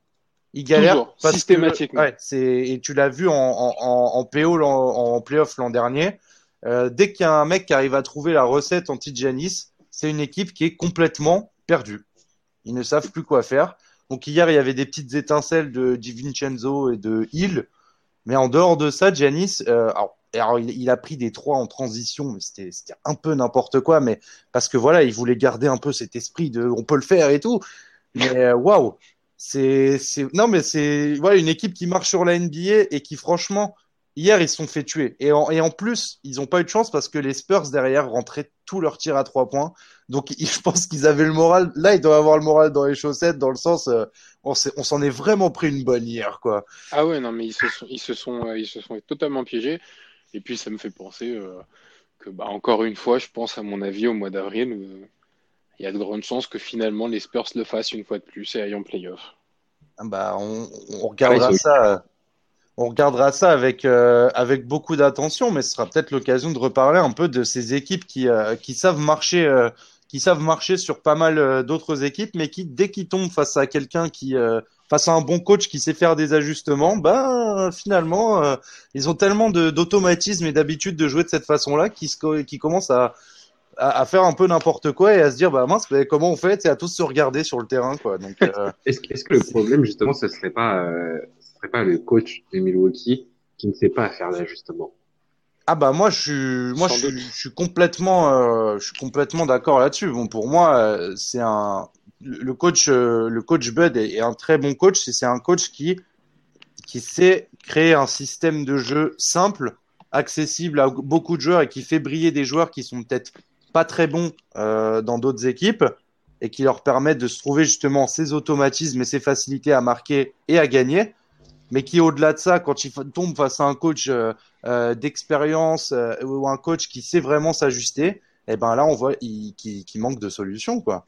Ils galèrent Toujours, parce systématiquement. que, ouais, c'est, et tu l'as vu en, en, en, en PO, en, playoff l'an dernier. Euh, dès qu'il y a un mec qui arrive à trouver la recette anti-Giannis, c'est une équipe qui est complètement perdue. Ils ne savent plus quoi faire. Donc hier, il y avait des petites étincelles de Di Vincenzo et de Hill. Mais en dehors de ça, Giannis, euh, alors, il, a pris des trois en transition, mais c'était un peu n'importe quoi. Mais parce que voilà, il voulait garder un peu cet esprit de on peut le faire et tout. Mais euh, waouh, c'est c'est non mais c'est voilà une équipe qui marche sur la NBA et qui franchement hier ils se sont fait tuer et en, et en plus ils ont pas eu de chance parce que les Spurs derrière rentraient tous leurs tirs à trois points. Donc je pense qu'ils avaient le moral. Là ils doivent avoir le moral dans les chaussettes dans le sens euh, on s'en est vraiment pris une bonne hier quoi. Ah ouais, non, mais ils se sont, ils se sont, euh, ils se sont totalement piégés. Et puis ça me fait penser euh, que, bah, encore une fois, je pense à mon avis au mois d'avril, euh, il y a de grandes chances que finalement les Spurs le fassent une fois de plus et aillent en playoff. Ah Bah, on, on regardera Ouais, ça. On regardera ça avec, euh, avec beaucoup d'attention, mais ce sera peut-être l'occasion de reparler un peu de ces équipes qui, euh, qui savent marcher, euh, qui savent marcher sur pas mal euh, d'autres équipes, mais qui, dès qu'ils tombent face à quelqu'un qui, euh, face à un bon coach qui sait faire des ajustements, bah, finalement, euh, ils ont tellement d'automatisme et d'habitude de jouer de cette façon-là qu'ils qu'ils commencent à, à, faire un peu n'importe quoi et à se dire, bah mince, mais comment on fait? C'est à tous se regarder sur le terrain, quoi. Donc, euh, Est-ce que, le problème, justement, ce serait pas, euh, ce serait pas le coach de Milwaukee qui ne sait pas faire d'ajustement? Ah bah moi je suis moi je suis, doute. je suis complètement euh, je suis complètement d'accord là-dessus. Bon pour moi euh, c'est un le coach euh, le coach Bud est, un très bon coach et c'est un coach qui qui sait créer un système de jeu simple, accessible à beaucoup de joueurs et qui fait briller des joueurs qui sont peut-être pas très bons euh, dans d'autres équipes et qui leur permettent de se trouver justement ces automatismes et ces facilités à marquer et à gagner. Mais qui au-delà de ça, quand il fa- tombe face à un coach euh, euh, d'expérience euh, ou un coach qui sait vraiment s'ajuster, et ben là on voit il- qu'il manque de solutions quoi.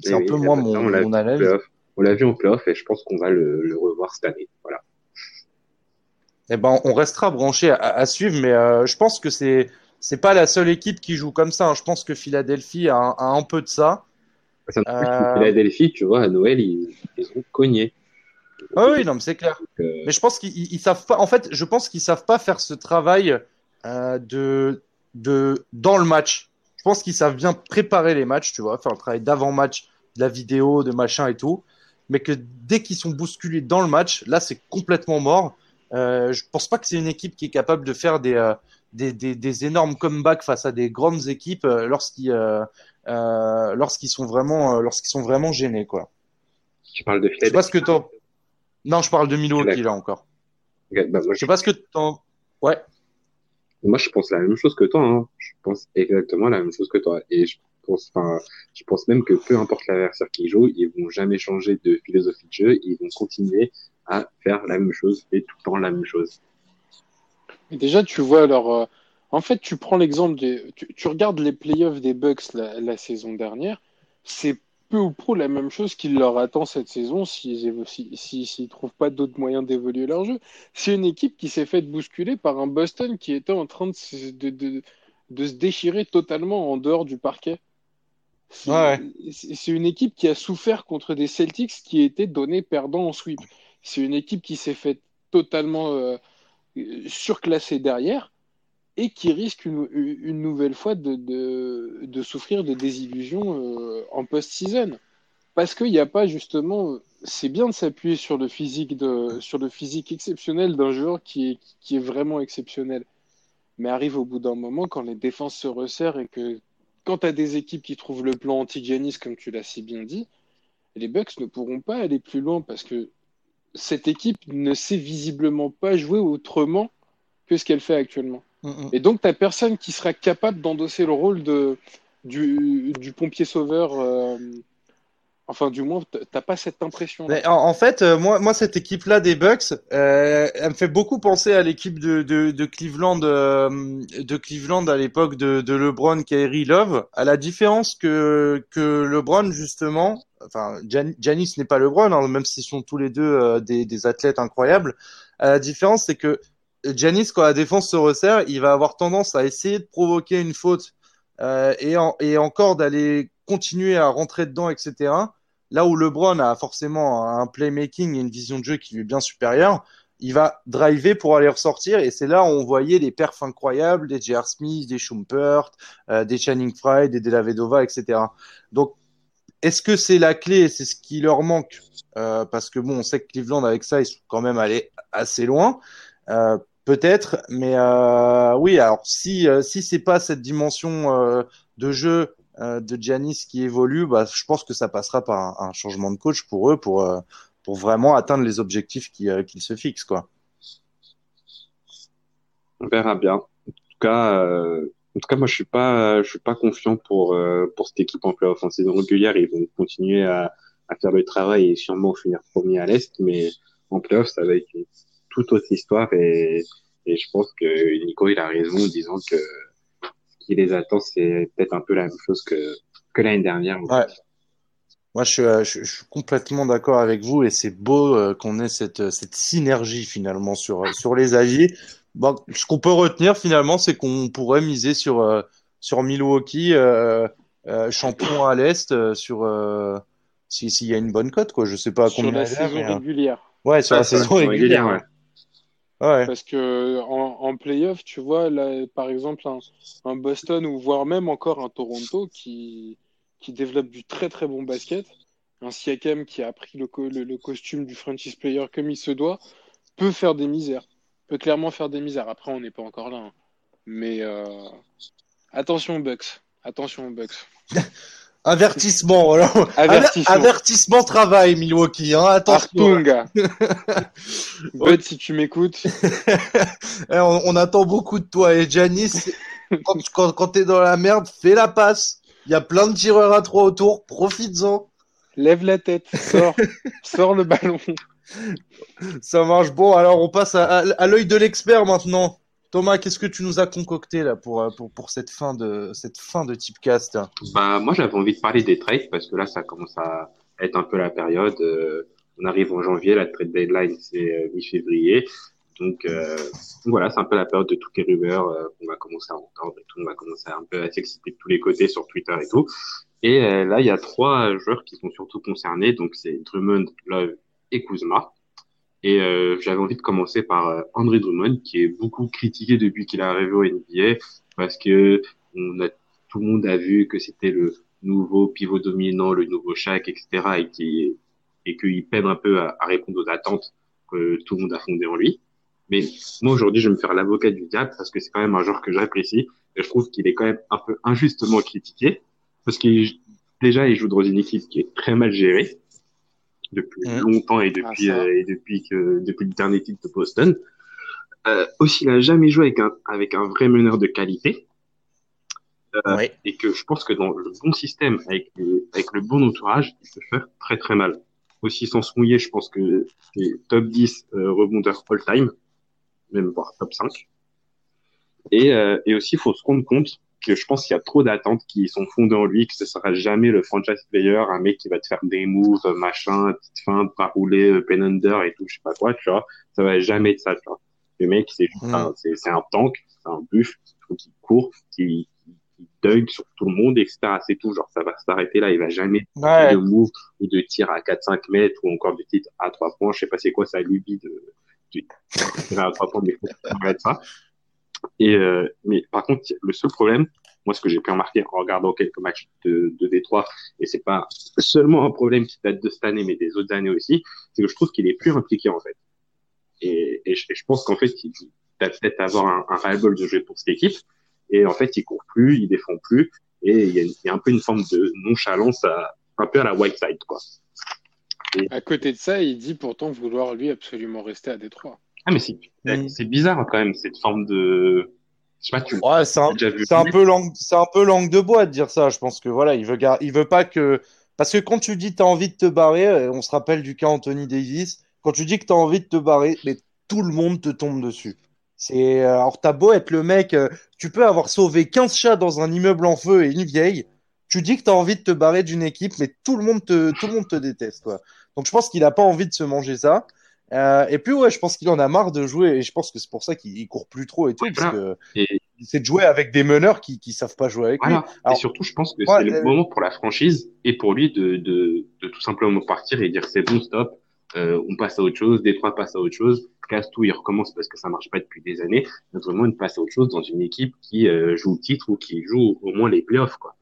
C'est Eh un oui, peu eh moi ben, mon, on mon analyse. On l'a vu en playoff et je pense qu'on va le, le revoir cette année. Voilà. Eh ben on restera branché à, à suivre, mais euh, je pense que c'est c'est pas la seule équipe qui joue comme ça. hein. Je pense que Philadelphie a, un- a un peu de ça. Nous Euh, Philadelphie, tu vois, à Noël, ils, ils ont cogné. Ah oui non mais c'est clair. Euh, Mais je pense qu'ils ils- ils savent pas. En fait, je pense qu'ils savent pas faire ce travail euh, de de dans le match. Je pense qu'ils savent bien préparer les matchs, tu vois, faire le travail d'avant-match, de la vidéo, de machin et tout. Mais que dès qu'ils sont bousculés dans le match, là, c'est complètement mort. Euh, je pense pas que c'est une équipe qui est capable de faire des euh, des, des, des énormes comebacks face à des grandes équipes euh, lorsqu'ils euh, euh, lorsqu'ils sont vraiment euh, lorsqu'ils sont vraiment gênés, quoi. tu parles de Je sais pas ce Philadelphie. que. Non, je parle de Milwaukee là encore. Ok, bah, moi, Je sais pas ce que t'en. Ouais. Moi, je pense la même chose que toi. Hein. Je pense exactement la même chose que toi. Et je pense, enfin, je pense même que peu importe l'adversaire qui joue, ils vont jamais changer de philosophie de jeu. Ils vont continuer à faire la même chose et tout le temps la même chose. Mais déjà, tu vois, alors, euh, en fait, tu prends l'exemple des. Tu, tu regardes les playoffs des Bucks la, la saison dernière, c'est peu ou prou la même chose qu'il leur attend cette saison s'ils s'ils trouvent pas d'autres moyens d'évoluer leur jeu. C'est une équipe qui s'est faite bousculer par un Boston qui était en train de, se- de, de, de se déchirer totalement en dehors du parquet. C'est Ouais, c'est- c'est une équipe qui a souffert contre des Celtics qui étaient donnés perdants en sweep. C'est une équipe qui s'est faite totalement euh, surclassée derrière et qui risque une, nouvelle fois de, souffrir de désillusions euh, en post-season. Parce qu'il n'y a pas justement. C'est bien de s'appuyer sur le physique de, sur le physique exceptionnel d'un joueur qui est, qui est vraiment exceptionnel. Mais arrive au bout d'un moment quand les défenses se resserrent et que quand tu as des équipes qui trouvent le plan anti-Giannis, comme tu l'as si bien dit, les Bucks ne pourront pas aller plus loin parce que cette équipe ne sait visiblement pas jouer autrement que ce qu'elle fait actuellement. Mm, Et donc, tu n'as personne qui sera capable d'endosser le rôle de, du, du pompier sauveur. euh, enfin, du moins, t'as pas cette impression. Mais en, en fait, euh, moi, moi, cette équipe-là des Bucks, euh, elle me fait beaucoup penser à l'équipe de, de, de Cleveland, de Cleveland à l'époque de, de LeBron, Kyrie Love. À la différence que que LeBron justement, enfin, Gian- Giannis n'est pas LeBron, hein, même s'ils sont tous les deux des, des athlètes incroyables. À la différence, c'est que Giannis, quand la défense se resserre, il va avoir tendance à essayer de provoquer une faute euh, et, encore d'aller continuer à rentrer dedans, etc. Là où LeBron a forcément un playmaking et une vision de jeu qui lui est bien supérieure, il va driver pour aller ressortir et c'est là où on voyait des perfs incroyables, des J.R. Smith, des Schumpert, euh, des Channing Frye, des Delavedova, etc. Donc, est-ce que c'est la clé C'est ce qui leur manque? Euh, Parce que bon, on sait que Cleveland avec ça, ils sont quand même allés assez loin. Euh, Peut-être, mais euh, oui. Alors si euh, si c'est pas cette dimension euh, de jeu euh, de Giannis qui évolue, bah, je pense que ça passera par un, changement de coach pour eux, pour euh, pour vraiment atteindre les objectifs qu'ils euh, qu'ils se fixent, quoi. On verra bien. En tout cas, en tout cas, moi, je suis pas, je suis pas confiant pour pour cette équipe en playoff. En saison régulière, ils vont continuer à, à faire le travail et sûrement finir premier à l'est, mais en playoff, ça va être toute autre histoire et et je pense que Nico, il a raison en disant que ce qui les attend, c'est peut-être un peu la même chose que que l'année dernière. Ouais. Moi, je suis, euh, je, je suis complètement d'accord avec vous et c'est beau euh, qu'on ait cette, cette synergie finalement sur, euh, sur les avis. Bon, ce qu'on peut retenir finalement, c'est qu'on pourrait miser sur, euh, sur Milwaukee, euh, euh, champion à l'Est, euh, sur euh, si- s'il y a une bonne cote, quoi. Je sais pas à Sur combien la elle est, saison euh, régulière. ouais, sur la Ouais, sur la saison régulière. régulière, Ouais. Parce que en, en playoff, tu vois, là, par exemple, un, un Boston ou voire même encore un Toronto qui, qui développe du très très bon basket, un Siakam qui a appris le, co- le, le costume du franchise player comme il se doit, peut faire des misères. Peut clairement faire des misères. Après, on n'est pas encore là. hein. Mais euh, attention aux Bucks. Attention aux Bucks. Avertissement, voilà. Avertissement. Avertissement travail, Milwaukee, hein. Attention. Bud, si tu m'écoutes, Eh, on, on attend beaucoup de toi. Et Janis, quand, quand, quand t'es dans la merde, fais la passe. Il y a plein de tireurs à trois autour, profites-en. lève la tête, sors, sors le ballon. Ça marche. Bon, alors on passe à, à, à l'œil de l'expert maintenant. Thomas, qu'est-ce que tu nous as concocté là pour, euh, pour, pour cette fin de cette fin de Tipcast? Bah, moi, j'avais envie de parler des trades parce que là, ça commence à être un peu la période. Euh, on arrive en janvier, la trade deadline, c'est euh, mi-février. Donc, euh, voilà, c'est un peu la période de toutes les rumeurs euh, qu'on va commencer à entendre et tout. On va commencer un peu à s'exciter de tous les côtés sur Twitter et tout. Et là, il y a trois joueurs qui sont surtout concernés. Donc, c'est Drummond, Love et Kuzma. Et euh, j'avais envie de commencer par euh, André Drummond, qui est beaucoup critiqué depuis qu'il est arrivé au NBA, parce que on a, tout le monde a vu que c'était le nouveau pivot dominant, le nouveau Shaq, etc., et qui et qu'il peine un peu à, à, répondre aux attentes que tout le monde a fondées en lui. Mais moi aujourd'hui, je vais me faire l'avocat du diable parce que c'est quand même un joueur que j'apprécie et je trouve qu'il est quand même un peu injustement critiqué parce qu'il déjà il joue dans une équipe qui est très mal gérée depuis mmh. longtemps et depuis ah, euh, et depuis que depuis le dernier titre de Boston. Euh, aussi, il a jamais joué avec un avec un vrai meneur de qualité. Euh. Et que je pense que dans le bon système, avec le, avec le bon entourage, il peut faire très très mal. Aussi, sans se mouiller, je pense que c'est top 10 euh, rebondeur all-time, même voire top 5. Et, euh, et aussi, il faut se rendre compte que je pense qu'il y a trop d'attentes qui sont fondées en lui, que ce sera jamais le franchise player, un mec qui va te faire des moves, machin, petite feinte, pas rouler, pen under et tout, je sais pas quoi, tu vois. Ça va jamais être ça, tu vois. Le mec, c'est juste Mm. un, c'est, un tank, c'est un buff, qui court, qui, qui dunk sur tout le monde, etc. C'est tout. Genre, ça va s'arrêter là. Il va jamais Ouais. de move ou de tir à 4-5 mètres ou encore de tir à 3 points. Je sais pas c'est quoi sa lubie de, de tirer à 3 points, mais faut ça. Et, euh, mais par contre, le seul problème, moi, ce que j'ai pu remarquer en regardant quelques matchs de, de Détroit, et c'est pas seulement un problème qui date de cette année, mais des autres années aussi, c'est que je trouve qu'il est plus impliqué, en fait. Et, et, je, et je pense qu'en fait, il va peut-être avoir un, un ras-le-bol de jeu pour cette équipe. Et en fait, il court plus, il défend plus, et il y a, il y a un peu une forme de nonchalance, à, un peu à la Whiteside, quoi. Et... À côté de ça, il dit pourtant vouloir lui absolument rester à Détroit. Ah, mais c'est, c'est bizarre quand même, cette forme de. Je sais pas, tu Ouais, c'est un, peu langue, c'est un peu langue de bois de dire ça. Je pense que voilà, il veut, gar- il veut pas que, parce que quand tu dis t'as envie de te barrer, euh, on se rappelle du cas Anthony Davis. Quand tu dis que t'as envie de te barrer, mais tout le monde te tombe dessus. C'est, euh, alors t'as beau être le mec, euh, tu peux avoir sauvé 15 chats dans un immeuble en feu et une vieille. Tu dis que t'as envie de te barrer d'une équipe, mais tout le monde te, tout le monde te déteste, quoi. Donc je pense qu'il a pas envie de se manger ça. Euh, et puis ouais, je pense qu'il en a marre de jouer et je pense que c'est pour ça qu'il court plus trop et tout, parce voilà. que Et c'est de jouer avec des meneurs qui qui savent pas jouer avec lui. voilà. Alors, et surtout, je pense que c'est le euh, moment pour la franchise et pour lui de, de, de tout simplement partir et dire c'est bon, stop, euh, on passe à autre chose, Détroit passe à autre chose, casse tout, il recommence parce que ça marche pas depuis des années. Donc vraiment, passe à autre chose dans une équipe qui joue le titre ou qui joue au moins les playoffs, quoi.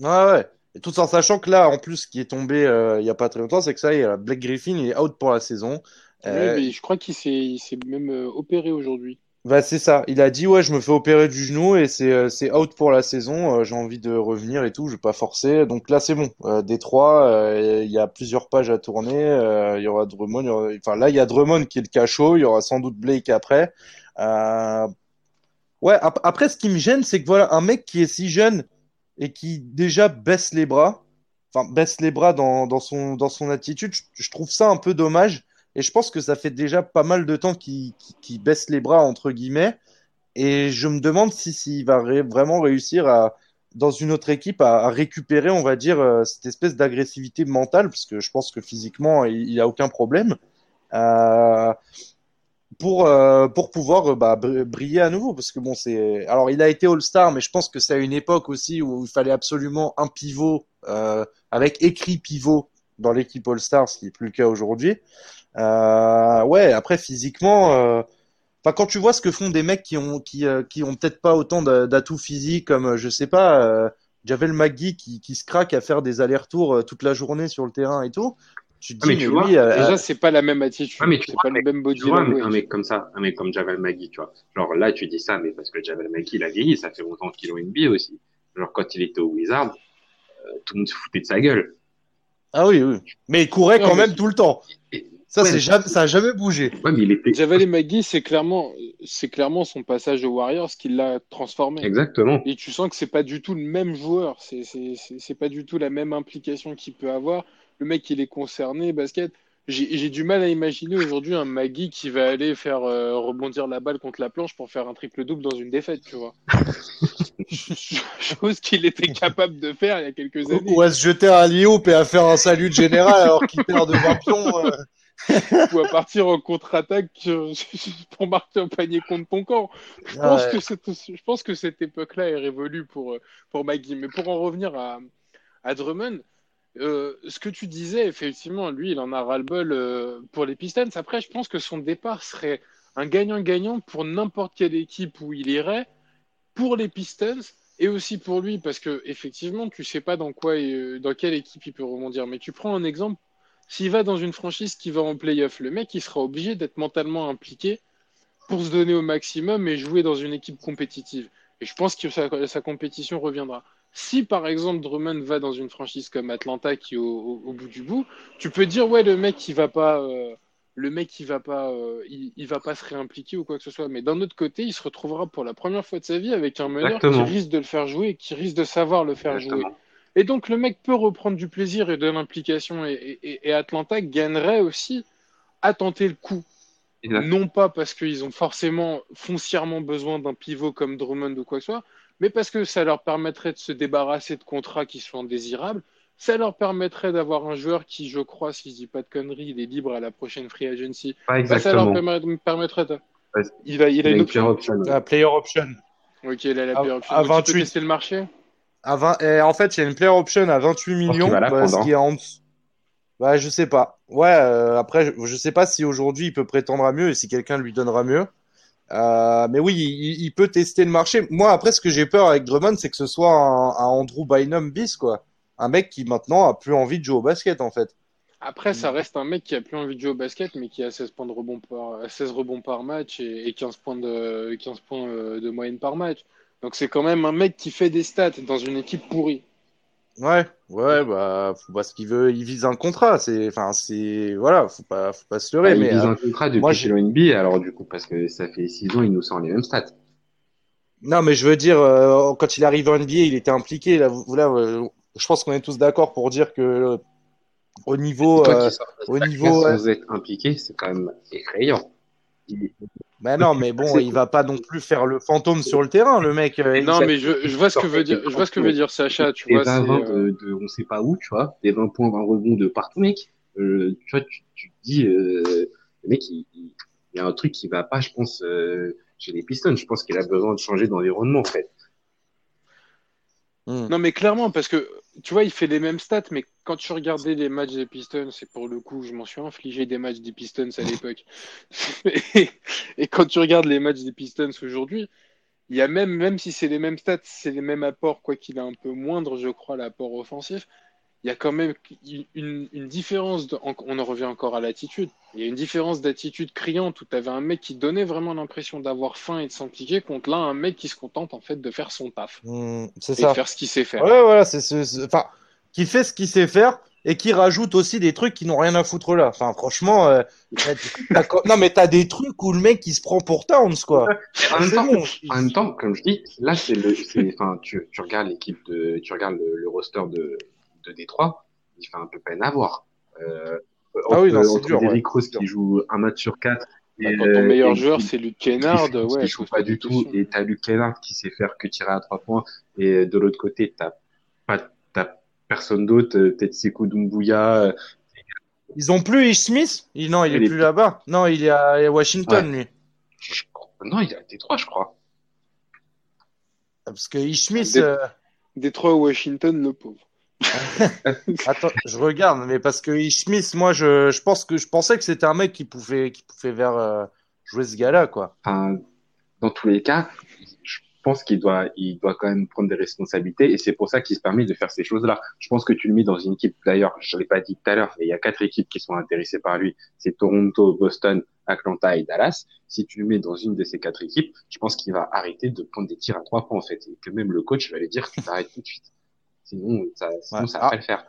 Ouais, ouais. Tout en sachant que là, en plus, ce qui est tombé euh, il y a pas très longtemps, c'est que ça y est, Blake Griffin, il est out pour la saison. Ouais, Euh, mais je crois qu'il s'est il s'est même euh, opéré aujourd'hui. bah, c'est ça. Il a dit, ouais, je me fais opérer du genou et c'est euh, c'est out pour la saison. Euh, j'ai envie de revenir et tout. Je vais pas forcer. Donc là, c'est bon. Euh, Détroit, euh, il y a plusieurs pages à tourner. Euh, il y aura Drummond. y aura- Enfin, là, il y a Drummond qui est le cachot. Il y aura sans doute Blake après. Euh, Ouais, ap- après, ce qui me gêne, c'est que voilà, un mec qui est si jeune et qui déjà baisse les bras, enfin, baisse les bras dans, dans son, dans son attitude, je, trouve ça un peu dommage. Et je pense que ça fait déjà pas mal de temps qu'il baisse les bras, entre guillemets. Et je me demande si, s'il va vraiment réussir à, dans une autre équipe, à, récupérer, on va dire, euh, cette espèce d'agressivité mentale, parce que je pense que physiquement, il, il a aucun problème. Euh, pour euh, pour pouvoir euh, bah, br- briller à nouveau parce que bon c'est alors il a été All-Star mais je pense que c'est à une époque aussi où il fallait absolument un pivot euh, avec écrit pivot dans l'équipe All-Star ce qui est plus le cas aujourd'hui. Ouais après physiquement quand tu vois ce que font des mecs qui ont qui ont peut-être pas autant d'a- d'atouts physiques comme je sais pas Javel McGee qui qui se craque à faire des allers-retours toute la journée sur le terrain et tout tu te Ah, mais dis tu mais vois, lui euh, Déjà, c'est pas la même attitude, Ouais, mais tu c'est vois, pas le même body Tu vois, un, un language. mec comme ça, un mec comme Javel Magui, tu vois. Genre là, tu dis ça, mais parce que Javel Magui, il a vieilli, ça fait longtemps qu'il est au NBA aussi. Genre quand il était au Wizard, euh, tout le monde se foutait de sa gueule. Ah oui, oui. Mais il courait quand même tout le temps. Ça, Ouais, c'est mais- jamais, ça a jamais bougé. Ouais, mais il était Javel et Magui, c'est clairement, c'est clairement son passage aux Warriors qui l'a transformé. exactement. Et tu sens que c'est pas du tout le même joueur, c'est c'est c'est c'est pas du tout la même implication qu'il peut avoir. Le mec, il est concerné, basket. J'ai du mal à imaginer aujourd'hui un Magui qui va aller faire euh, rebondir la balle contre la planche pour faire un triple-double dans une défaite, tu vois. Chose qu'il était capable de faire il y a quelques années. Ou à se jeter à Lyon et à faire un salut de général alors qu'il perd de 20 pions. euh. Ou à partir en contre-attaque euh, pour marquer un panier contre ton camp. Je Ah pense ouais. que cette, je pense que cette époque-là est révolue pour, pour Magui. Mais pour en revenir à, à Drummond, euh, ce que tu disais, effectivement, lui, il en a ras-le-bol euh, pour les Pistons. Après, je pense que son départ serait un gagnant-gagnant pour n'importe quelle équipe où il irait, pour les Pistons et aussi pour lui, parce que effectivement, tu sais pas dans quoi, euh, dans quelle équipe il peut rebondir. Mais tu prends un exemple, s'il va dans une franchise qui va en playoff, le mec, il sera obligé d'être mentalement impliqué pour se donner au maximum et jouer dans une équipe compétitive. Et je pense que sa, sa compétition reviendra. Si par exemple Drummond va dans une franchise comme Atlanta qui est au, au- au bout du bout, tu peux dire ouais le mec il va pas, euh, le mec il va pas, euh, il, il va pas se réimpliquer ou quoi que ce soit. Mais d'un autre côté, il se retrouvera pour la première fois de sa vie avec un meneur Exactement. qui risque de le faire jouer et qui risque de savoir le faire jouer. Et donc le mec peut reprendre du plaisir et de l'implication et, et- et Atlanta gagnerait aussi à tenter le coup. Non pas parce qu'ils ont forcément foncièrement besoin d'un pivot comme Drummond ou quoi que ce soit, mais parce que ça leur permettrait de se débarrasser de contrats qui sont indésirables. Ça leur permettrait d'avoir un joueur qui, je crois, si je dis pas de conneries, il est libre à la prochaine free agency. Pas Bah, ça leur permettrait de... Ouais. Il, va, il a Il a une option. player option. La player option. Ok, il a la À- player option. à Donc, il peut 28. tester le marché? À 20, et en fait, il y a une player option à 28 qu'il millions. la bah, ce qui est en dessous. Bah, je sais pas. Ouais, euh, après, je, je sais pas si aujourd'hui il peut prétendre à mieux et si quelqu'un lui donnera mieux. Euh, mais oui, il, il peut tester le marché. Moi, après, ce que j'ai peur avec Drummond, c'est que ce soit un, un Andrew Bynum bis, quoi. Un mec qui maintenant a plus envie de jouer au basket, en fait. Après, ça reste un mec qui a plus envie de jouer au basket, mais qui a 16 points de rebond par, 16 rebonds par match et, et 15 points, de, 15 points euh, de moyenne par match. Donc c'est quand même un mec qui fait des stats dans une équipe pourrie. Ouais, ouais, bah, faut- parce qu'il veut, il vise un contrat. C'est, enfin, c'est, voilà, faut pas, faut pas se leurrer. Ah, il mais vise euh, un contrat depuis moi, chez le NBA, alors du coup, parce que ça fait six ans, il nous sort les mêmes stats. Non, mais je veux dire, euh, quand il arrive en NBA, il était impliqué. Là, là, euh, je pense qu'on est tous d'accord pour dire que euh, au niveau, euh, au niveau, sans être impliqué, c'est quand même effrayant. Ben non, mais bon, il va pas non plus faire le fantôme sur le terrain, le mec. euh, Non, mais je, je vois ce que veut dire, je vois ce que veut dire Sacha. Tu vois, 20, c'est, 20 euh, de, de on sait pas où, tu vois, des 20 points, 20 rebonds de partout, mec. Euh, tu vois, tu, tu te dis, euh, le mec, il, il, y a un truc qui va pas, je pense, euh, chez les Pistons. Je pense qu'il a besoin de changer d'environnement, en fait. Hmm. Non, mais clairement, parce que tu vois, il fait les mêmes stats, mais quand tu regardais les matchs des Pistons, c'est pour le coup, je m'en suis infligé des matchs des Pistons à l'époque. et, quand tu regardes les matchs des Pistons aujourd'hui, il y a même, même si c'est les mêmes stats, c'est les mêmes apports, quoi qu'il est un peu moindre, je crois, l'apport offensif, il y a quand même une, différence, on en revient encore à l'attitude, il y a une différence d'attitude criante où tu avais un mec qui donnait vraiment l'impression d'avoir faim et de s'impliquer contre là un mec qui se contente en fait de faire son taf. Mmh, c'est ça. De faire ce qu'il sait faire. Ouais, voilà, c'est enfin, qui fait ce qu'il sait faire et qui rajoute aussi des trucs qui n'ont rien à foutre là. Enfin, franchement, euh, non mais t'as des trucs où le mec il se prend pour Towns quoi. en, même temps, en même temps, comme je dis, là c'est le, enfin, tu, tu regardes l'équipe de, tu regardes le, roster de, de Détroit, il fait un peu peine à voir. Euh, ah oui, non, entre Derrick Rose qui joue un match sur quatre. Bah, et, quand ton meilleur joueur c'est Luke Kennard, qui, ouais, qui joue pas du tout, et t'as Luke Kennard qui sait faire que tirer à trois points, et de l'autre côté t'as pas, t'as personne d'autre, euh, peut-être Sekou Doumbouya. Euh, Ils ont plus Ish Smith? Non, il est plus là-bas. Non, il est à Washington, lui. Non, il est à Détroit, je crois. Parce que Ish Smith. Dé... Euh... Détroit Washington, le pauvre. Attends, je regarde, mais parce que Smith, moi, je, je pense que je pensais que c'était un mec qui pouvait, qui pouvait vers euh, jouer ce gars-là, quoi. Enfin, dans tous les cas, je pense qu'il doit, il doit quand même prendre des responsabilités et c'est pour ça qu'il se permet de faire ces choses-là. Je pense que tu le mets dans une équipe, d'ailleurs, je l'ai pas dit tout à l'heure, mais il y a quatre équipes qui sont intéressées par lui. C'est Toronto, Boston, Atlanta et Dallas. Si tu le mets dans une de ces quatre équipes, je pense qu'il va arrêter de prendre des tirs à trois points, en fait. Et que même le coach va lui dire qu'il arrête tout de suite. Sinon, ça, sinon, ça va pas le faire.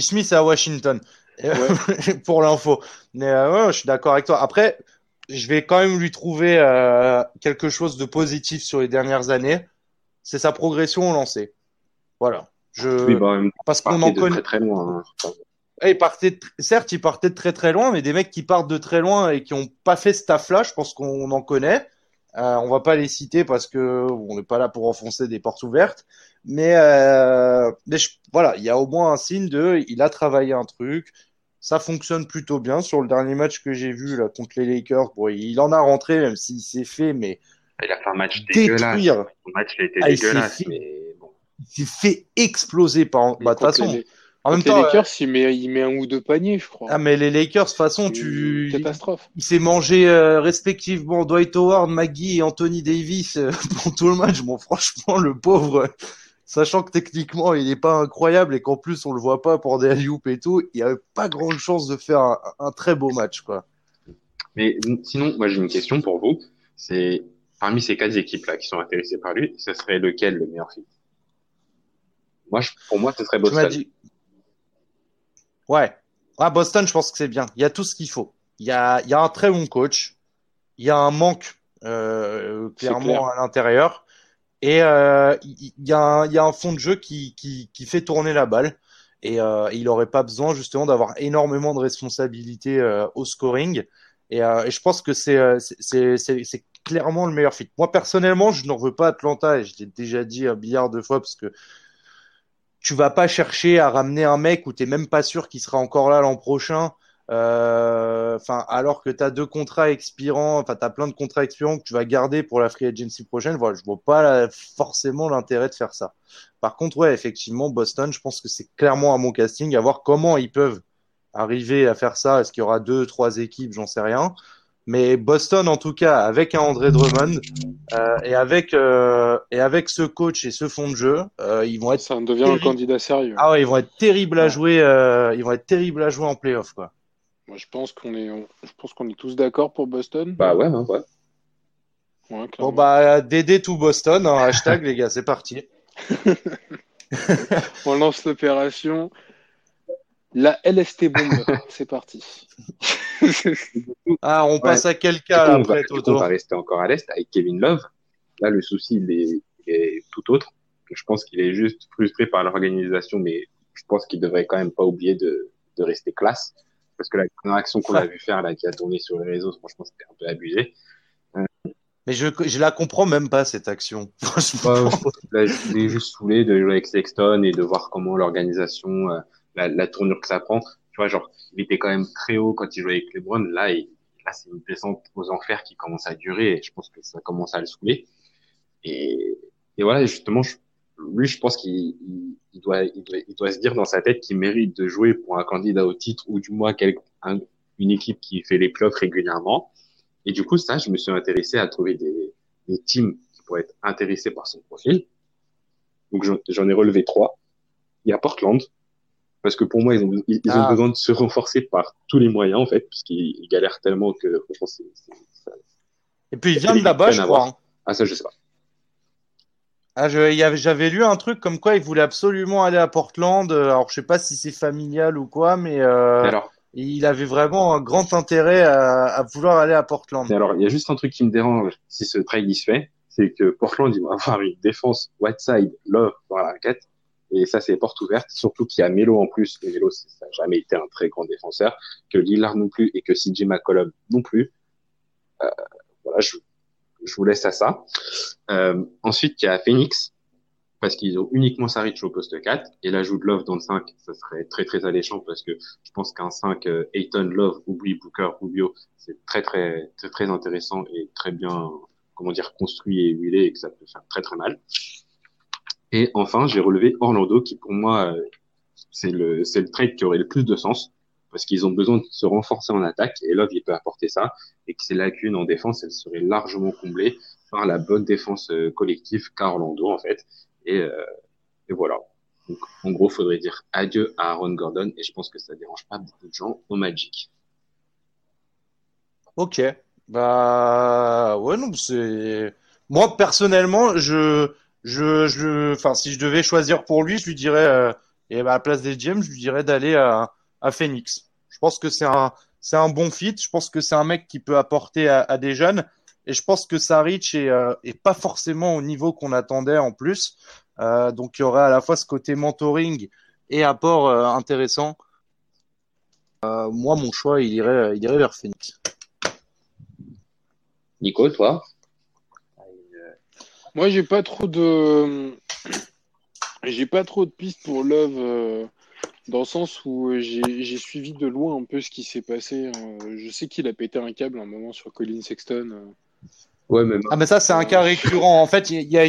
Smith à Washington. pour l'info. Mais euh, ouais, je suis d'accord avec toi. Après, je vais quand même lui trouver euh, quelque chose de positif sur les dernières années. C'est sa progression au lancer. Voilà. Je... Bah, Parce qu'on en connaît. Très, très loin. Hein. Il partait Certes, il partait de très très loin, mais des mecs qui partent de très loin et qui n'ont pas fait ce taf-là, je pense qu'on en connaît. Euh, on va pas les citer parce que on n'est pas là pour enfoncer des portes ouvertes. Mais, euh, mais voilà, il y a au moins un signe de, il a travaillé un truc, ça fonctionne plutôt bien. Sur le dernier match que j'ai vu là, contre les Lakers, bon, il en a rentré, même s'il s'est fait, mais. Il a fait un match dégueulasse. Détruire. Son match a été ah, dégueulasse, mais bon. Il s'est fait exploser par. Bah, de toute façon. Les... En même temps, les Lakers, il, met, il met un ou deux paniers, je crois. Ah, mais les Lakers, de toute façon, tu. Catastrophe. Il, s'est mangé euh, respectivement Dwight Howard, Maggie et Anthony Davis euh, pour tout le match. Bon, franchement, le pauvre, sachant que techniquement il n'est pas incroyable et qu'en plus on le voit pas pour des alley et tout, il n'y avait pas grande chance de faire un, très beau match quoi. Mais sinon, moi j'ai une question pour vous. C'est parmi ces quatre équipes là qui sont intéressées par lui, ce serait lequel le meilleur fit? Moi, pour moi, ce serait Boston. Ouais. Ah, Boston, je pense que c'est bien. Il y a tout ce qu'il faut. Il y a, il y a un très bon coach. Il y a un manque euh, clairement à l'intérieur. Et euh, il y, a un fond de jeu qui, qui, fait tourner la balle. Et euh, il n'aurait pas besoin justement d'avoir énormément de responsabilités euh, au scoring. Et, je pense que c'est c'est clairement le meilleur fit. Moi personnellement, je n'en veux pas Atlanta et je l'ai déjà dit un milliard de fois parce que tu vas pas chercher à ramener un mec où tu n'es même pas sûr qu'il sera encore là l'an prochain. Euh, enfin, alors que tu as deux contrats expirants, enfin, tu as plein de contrats expirants que tu vas garder pour la free agency prochaine. Voilà, je vois pas forcément l'intérêt de faire ça. Par contre, ouais, effectivement, Boston, je pense que c'est clairement à mon casting, à voir comment ils peuvent arriver à faire ça. Est-ce qu'il y aura deux, trois équipes, j'en sais rien. Mais Boston, en tout cas, avec un André Drummond euh, et avec euh, et avec ce coach et ce fond de jeu, euh, ils vont être. Ça devient un candidat sérieux. Ah ouais, ils vont être terribles à jouer. ils vont être terribles à jouer en playoff, quoi. Moi, je pense qu'on est, je pense qu'on est tous d'accord pour Boston. Bah ouais, hein, ouais. ouais bon bah DD tout Boston, hein, hashtag les gars, c'est parti. On lance l'opération. La LST bombe, c'est parti. ah, on passe à quel cas là, après, Toto On va rester encore à l'Est avec Kevin Love. Là, le souci, il est, il est tout autre. Je pense qu'il est juste frustré par l'organisation, mais je pense qu'il devrait quand même pas oublier de, de rester classe parce que la première action qu'on a vu faire là, qui a tourné sur les réseaux, franchement, c'était un peu abusé. Euh, mais je, je la comprends même pas cette action. Franchement. là, je voulais juste saoulé de jouer avec Sexton et de voir comment l'organisation, euh, la, la, tournure que ça prend. vois, genre, il était quand même très haut quand il jouait avec LeBron. Là, il, là, c'est une descente aux enfers qui commence à durer et je pense que ça commence à le saouler. Et, et voilà, justement, je, lui, je pense qu'il il, doit, il, doit, il doit se dire dans sa tête qu'il mérite de jouer pour un candidat au titre ou du moins quel, un, une équipe qui fait les playoffs régulièrement. Et du coup, ça, je me suis intéressé à trouver des, des teams qui pourraient être intéressés par son profil. Donc, j'en ai relevé trois. Il y a Portland, parce que pour moi, ils ont, ils, ah. ont besoin de se renforcer par tous les moyens, en fait, puisqu'ils galèrent tellement que, franchement, c'est, Et puis, il vient de là-bas, je crois. Hein. Ah, ça, je sais pas. Ah, j'avais lu un truc comme quoi il voulait absolument aller à Portland. Alors, je sais pas si c'est familial ou quoi, mais euh, alors, il avait vraiment un grand intérêt à, à, vouloir aller à Portland. alors, il y a juste un truc qui me dérange si ce trade il se fait, c'est que Portland, il va avoir une défense Whiteside, Love dans la raquette. Et ça, c'est porte ouverte. Surtout qu'il y a Melo en plus. Melo, ça n'a jamais été un très grand défenseur. Que Lillard non plus et que CJ McCollum non plus. Euh, voilà, je, je vous laisse à ça. Euh, ensuite, il y a Phoenix, parce qu'ils ont uniquement Saric au poste 4, et l'ajout de Love dans le 5, ça serait très très alléchant, parce que je pense qu'un 5, euh, Ayton, Love, oublie Booker, Rubio, c'est très, très très très intéressant et très bien, comment dire, construit et huilé, et que ça peut faire très très mal. Et enfin, j'ai relevé Orlando, qui pour moi, euh, c'est le, c'est le trade qui aurait le plus de sens, parce qu'ils ont besoin de se renforcer en attaque et Love il peut apporter ça et que ces lacunes en défense elles seraient largement comblées par la bonne défense euh, collective qu'a Orlando en fait. Et, euh, et voilà. Donc en gros faudrait dire adieu à Aaron Gordon et je pense que ça dérange pas beaucoup de gens au Magic. Ok. Bah ouais non c'est moi personnellement je je je enfin si je devais choisir pour lui je lui dirais euh, et bah, à la place des GM je lui dirais d'aller à à Phoenix. Je pense que c'est un, c'est un bon fit. Je pense que c'est un mec qui peut apporter à, à, des jeunes. Et je pense que Saric est, euh, est pas forcément au niveau qu'on attendait en plus. Euh, donc il y aurait à la fois ce côté mentoring et apport euh, intéressant. Euh, moi, mon choix, il irait, il irait vers Phoenix. Nico, toi? Moi, j'ai pas trop de, j'ai pas trop de pistes pour Love euh, dans le sens où euh, j'ai suivi de loin un peu ce qui s'est passé. Hein. Je sais qu'il a pété un câble un moment sur Colin Sexton. Euh. Ouais, mais... Ah, mais ça, c'est un cas récurrent. En fait, il y a,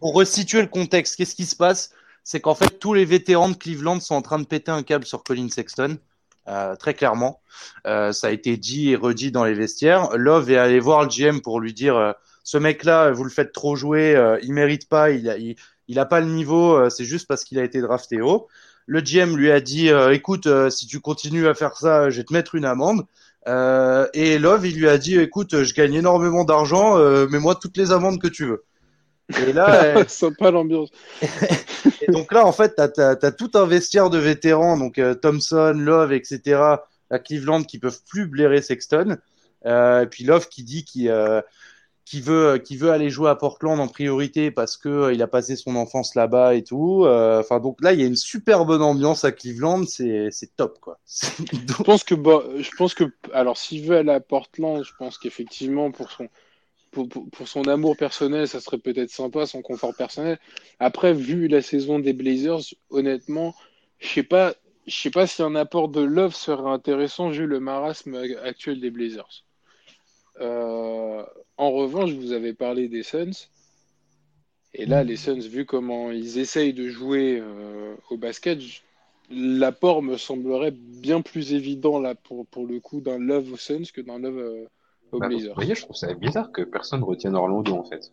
pour resituer le contexte, qu'est-ce qui se passe? C'est qu'en fait, tous les vétérans de Cleveland sont en train de péter un câble sur Colin Sexton. Euh, très clairement, euh, ça a été dit et redit dans les vestiaires. Love est allé voir le GM pour lui dire euh, ce mec-là, vous le faites trop jouer, il mérite pas, il a, il, il a pas le niveau, c'est juste parce qu'il a été drafté haut. Le GM lui a dit euh, écoute, euh, si tu continues à faire ça, je vais te mettre une amende. Euh, et Love, il lui a dit écoute, je gagne énormément d'argent, mets-moi toutes les amendes que tu veux. Et là, sympa l'ambiance. et donc là, en fait, tu as, tout un vestiaire de vétérans, donc Thompson, Love, etc. à Cleveland qui peuvent plus blairer Sexton. et puis Love qui dit qu'il qui veut qui veut aller jouer à Portland en priorité parce que euh, il a passé son enfance là-bas et tout. Euh, enfin donc là il y a une super bonne ambiance à Cleveland, c'est c'est top quoi. je pense que bah, je pense que alors s'il veut aller à Portland, je pense qu'effectivement pour son pour, pour, son amour personnel, ça serait peut-être sympa, son confort personnel. Après, vu la saison des Blazers, honnêtement, je sais pas, je sais pas si un apport de Love serait intéressant vu le marasme actuel des Blazers. Euh, en revanche, vous avez parlé des Suns. Et là, les Suns, vu comment ils essayent de jouer euh, au basket, l'apport me semblerait bien plus évident là pour, pour le coup d'un love aux Suns que d'un love euh, aux bah, Blazers. Vous voyez, je trouve ça bizarre que personne retienne Orlando en fait.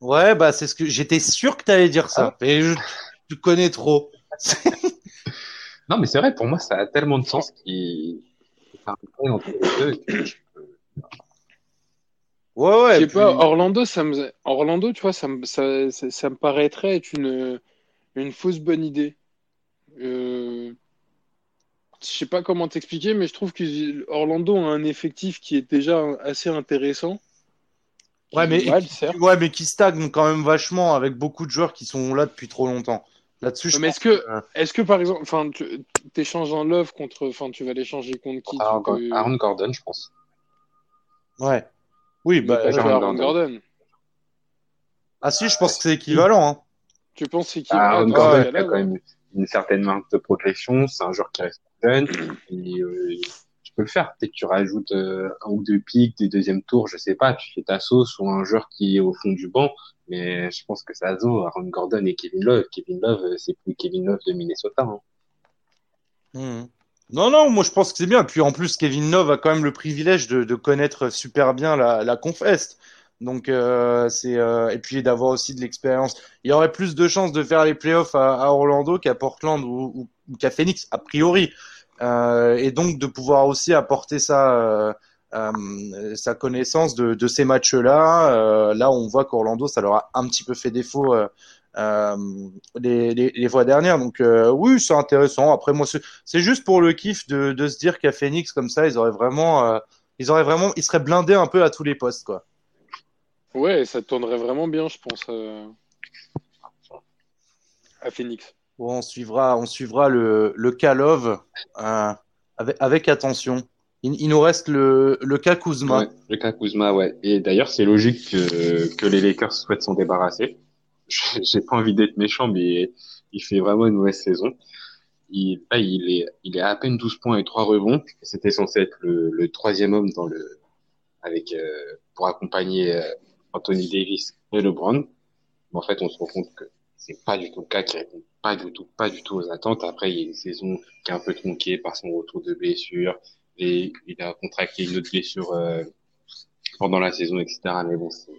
Ouais, bah c'est ce que j'étais sûr que tu allais dire ça. Ah. Et je te connais trop. non, mais c'est vrai, pour moi, ça a tellement de sens qu'il. entre les deux. Ouais, ouais. Je sais pas, Orlando, ça me... Orlando, tu vois, ça me, ça, ça, me paraîtrait être une, une fausse bonne idée. Euh... Je sais pas comment t'expliquer, mais je trouve que Orlando a un effectif qui est déjà assez intéressant. Ouais, mais, ouais, mais qui stagne quand même vachement avec beaucoup de joueurs qui sont là depuis trop longtemps. Là-dessus, je mais est-ce que, euh, est-ce que par exemple, enfin, tu échanges en love contre, enfin, tu vas l'échanger contre qui Aaron Gordon, je pense. Ouais. Oui, bah, Aaron Gordon. Ah si, je pense que c'est équivalent. Hein. Tu penses c'est équivalent? Aaron Gordon a quand même une certaine marque de progression. C'est un joueur qui reste jeune, et, euh, tu peux le faire. Peut-être tu rajoutes euh, un ou deux pics des deuxièmes tours, je sais pas, tu fais ta sauce ou un joueur qui est au fond du banc. Mais je pense que ça zo, Aaron Gordon et Kevin Love. Kevin Love, euh, c'est plus Kevin Love de Minnesota. Hein. Hmm. Non, non, moi je pense que c'est bien. Puis en plus, Kevin Love a quand même le privilège de, de connaître super bien la, la Confest. Donc euh, c'est euh, et puis d'avoir aussi de l'expérience. Il y aurait plus de chances de faire les playoffs à, à Orlando qu'à Portland ou, ou, qu'à Phoenix a priori. Euh, et donc de pouvoir aussi apporter euh, euh, sa connaissance de, de ces matchs-là. Euh, là, on voit qu'Orlando, ça leur a un petit peu fait défaut les, les, les, fois dernières. Donc oui, c'est intéressant. Après, moi, c'est juste pour le kiff de, de se dire qu'à Phoenix, comme ça, ils auraient vraiment, ils auraient vraiment, ils seraient blindés un peu à tous les postes, quoi. Ouais, ça tournerait vraiment bien, je pense, euh, à Phoenix. Bon, on suivra, on suivra le, le cas Love euh, avec, avec, attention. Il, il, nous reste le, le cas Kuzma. Ouais, le cas Kuzma, ouais. Et d'ailleurs, c'est logique que, que les Lakers souhaitent s'en débarrasser. J'ai pas envie d'être méchant, mais il fait vraiment une mauvaise saison. Il, là, il est, il est à peine 12 points et 3 rebonds. C'était censé être le, le, troisième homme dans le, avec, euh, pour accompagner euh, Anthony Davis et LeBron. Mais en fait, on se rend compte que c'est pas du tout le cas, qui répond pas du tout, pas du tout aux attentes. Après, il y a une saison qui est un peu tronquée par son retour de blessure et il a contracté une autre blessure euh, pendant la saison, etc. Mais bon, c'est